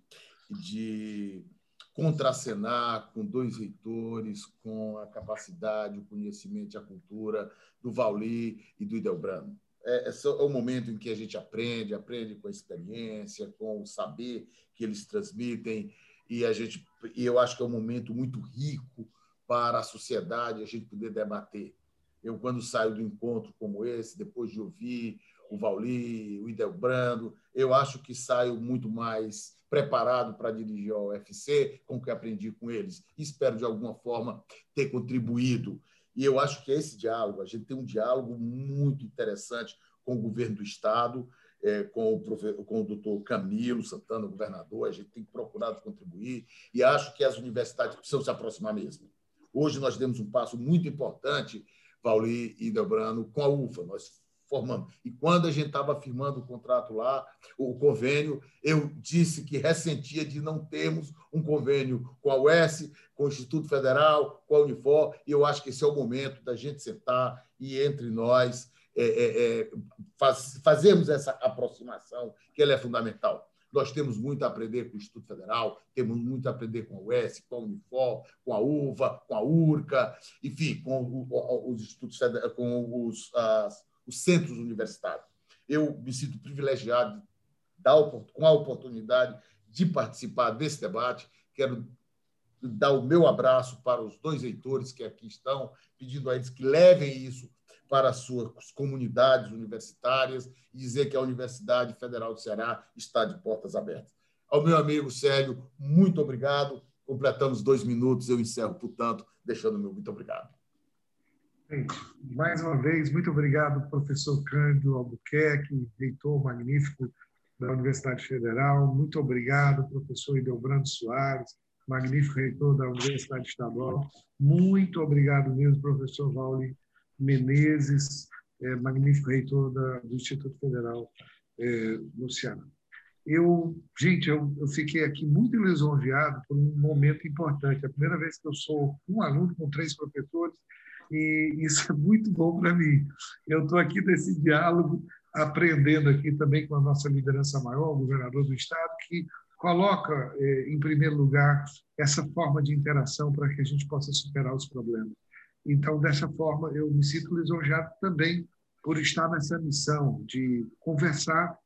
de contracenar com dois reitores, com a capacidade, o conhecimento e a cultura do Vauli e do Idelbrano é, é, o momento em que a gente aprende, aprende com a experiência, com o saber que eles transmitem, e a gente, e eu acho que é um momento muito rico para a sociedade a gente poder debater. Eu, quando saio do encontro como esse, depois de ouvir o Vauli, o Idelbrando, eu acho que saio muito mais preparado para dirigir o UFC com o que aprendi com eles. Espero, de alguma forma, ter contribuído e eu acho que esse diálogo, a gente tem um diálogo muito interessante com o governo do Estado, é, com, o, com o doutor Camilo Santana, governador, a gente tem procurado contribuir e acho que as universidades precisam se aproximar mesmo. Hoje nós demos um passo muito importante, Vauli e Delbrano, com a UFA. Nós formando. E quando a gente estava firmando o contrato lá, o convênio, eu disse que ressentia de não termos um convênio com a UES, com o Instituto Federal, com a Unifor, e eu acho que esse é o momento da gente sentar e entre nós é, é, é, faz, fazermos essa aproximação, que ela é fundamental. Nós temos muito a aprender com o Instituto Federal, temos muito a aprender com a UES, com a Unifor, com a UVA, com a URCA, enfim, com os institutos com os, os centros universitários. Eu me sinto privilegiado com a oportunidade de participar desse debate. Quero dar o meu abraço para os dois leitores que aqui estão, pedindo a eles que levem isso para as suas comunidades universitárias e dizer que a Universidade Federal do Ceará está de portas abertas. Ao meu amigo Célio, muito obrigado. Completamos dois minutos, eu encerro, portanto, deixando meu muito obrigado. Mais uma vez, muito obrigado, professor Cândido Albuquerque, reitor magnífico da Universidade Federal. Muito obrigado, professor Idelbrando Soares, magnífico reitor da Universidade Estadual. Muito obrigado mesmo, professor Vauli Menezes, é, magnífico reitor da, do Instituto Federal é. Eu, gente, eu, eu fiquei aqui muito lisonjeado por um momento importante. A primeira vez que eu sou um aluno com três professores e isso é muito bom para mim. Eu estou aqui nesse diálogo, aprendendo aqui também com a nossa liderança maior, o governador do Estado, que coloca, eh, em primeiro lugar, essa forma de interação para que a gente possa superar os problemas. Então, dessa forma, eu me sinto lisonjeado também por estar nessa missão de conversar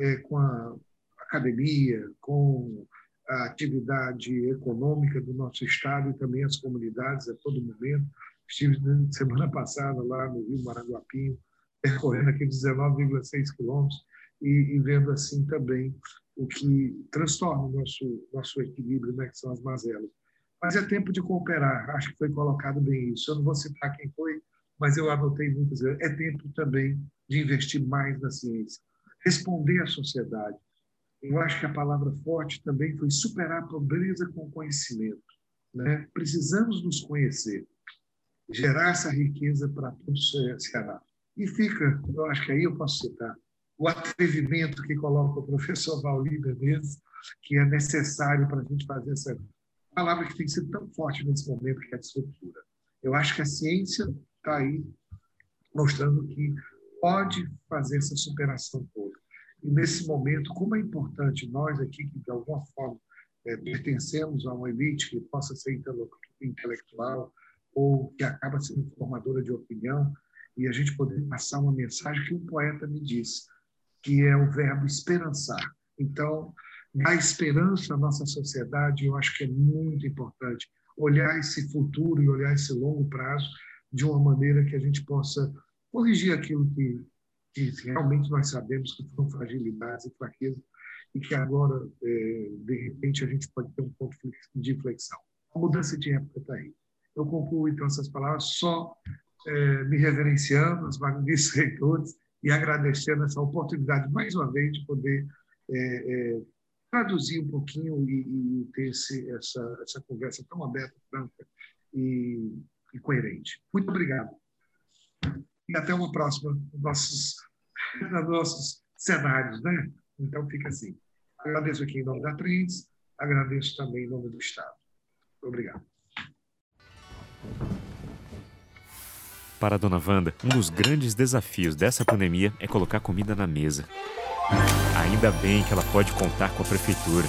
eh, com a academia, com a atividade econômica do nosso Estado e também as comunidades a todo momento, Estive semana passada lá no Rio Maranguapinho, percorrendo aqueles 19,6 quilômetros e, e, vendo assim também o que transtorna o nosso, nosso equilíbrio, né, que são as mazelas. Mas é tempo de cooperar, acho que foi colocado bem isso. Eu não vou citar quem foi, mas eu anotei muitas vezes. É tempo também de investir mais na ciência, responder à sociedade. Eu acho que a palavra forte também foi superar a pobreza com conhecimento. Né? Precisamos nos conhecer. gerar essa riqueza para todo o Ceará. E fica, eu acho que aí eu posso citar, o atrevimento que coloca o professor Valdir Menezes, que é necessário para a gente fazer essa palavra que tem sido tão forte nesse momento, que é a disruptura. Eu acho que a ciência está aí mostrando que pode fazer essa superação toda. E nesse momento, como é importante nós aqui, que de alguma forma é, pertencemos a uma elite que possa ser intelectual ou que acaba sendo formadora de opinião, e a gente poder passar uma mensagem que um poeta me disse, que é o verbo esperançar. Então, dar esperança à nossa sociedade, eu acho que é muito importante olhar esse futuro e olhar esse longo prazo de uma maneira que a gente possa corrigir aquilo que, que realmente nós sabemos que foram fragilidades e fraquezas e que agora, é, de repente, a gente pode ter um ponto de inflexão. A mudança de época está aí. Eu concluo, então, essas palavras só é, me reverenciando, os magníficos reitores, e agradecendo essa oportunidade, mais uma vez, de poder é, é, traduzir um pouquinho e, e ter esse, essa, essa conversa tão aberta, franca e, e coerente. Muito obrigado. E até uma próxima nos nossos, nos nossos cenários, né? Então, fica assim. Agradeço aqui em nome da Trends, agradeço também em nome do Estado. Obrigado. Para a dona Wanda, um dos grandes desafios dessa pandemia é colocar comida na mesa. Ainda bem que ela pode contar com a prefeitura.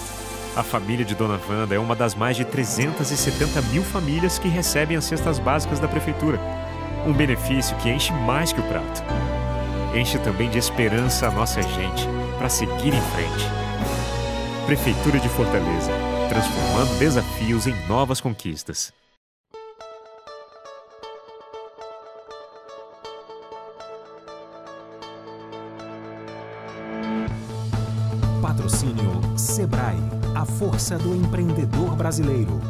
A família de Dona Wanda é uma das mais de 370 mil famílias que recebem as cestas básicas da prefeitura. Um benefício que enche mais que o prato. Enche também de esperança a nossa gente para seguir em frente. Prefeitura de Fortaleza, transformando desafios em novas conquistas. Força do empreendedor brasileiro.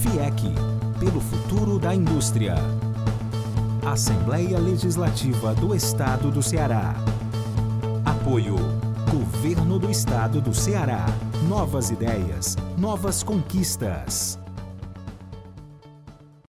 FIEC, pelo futuro da indústria. Assembleia Legislativa do Estado do Ceará. Apoio. Governo do Estado do Ceará. Novas ideias, novas conquistas.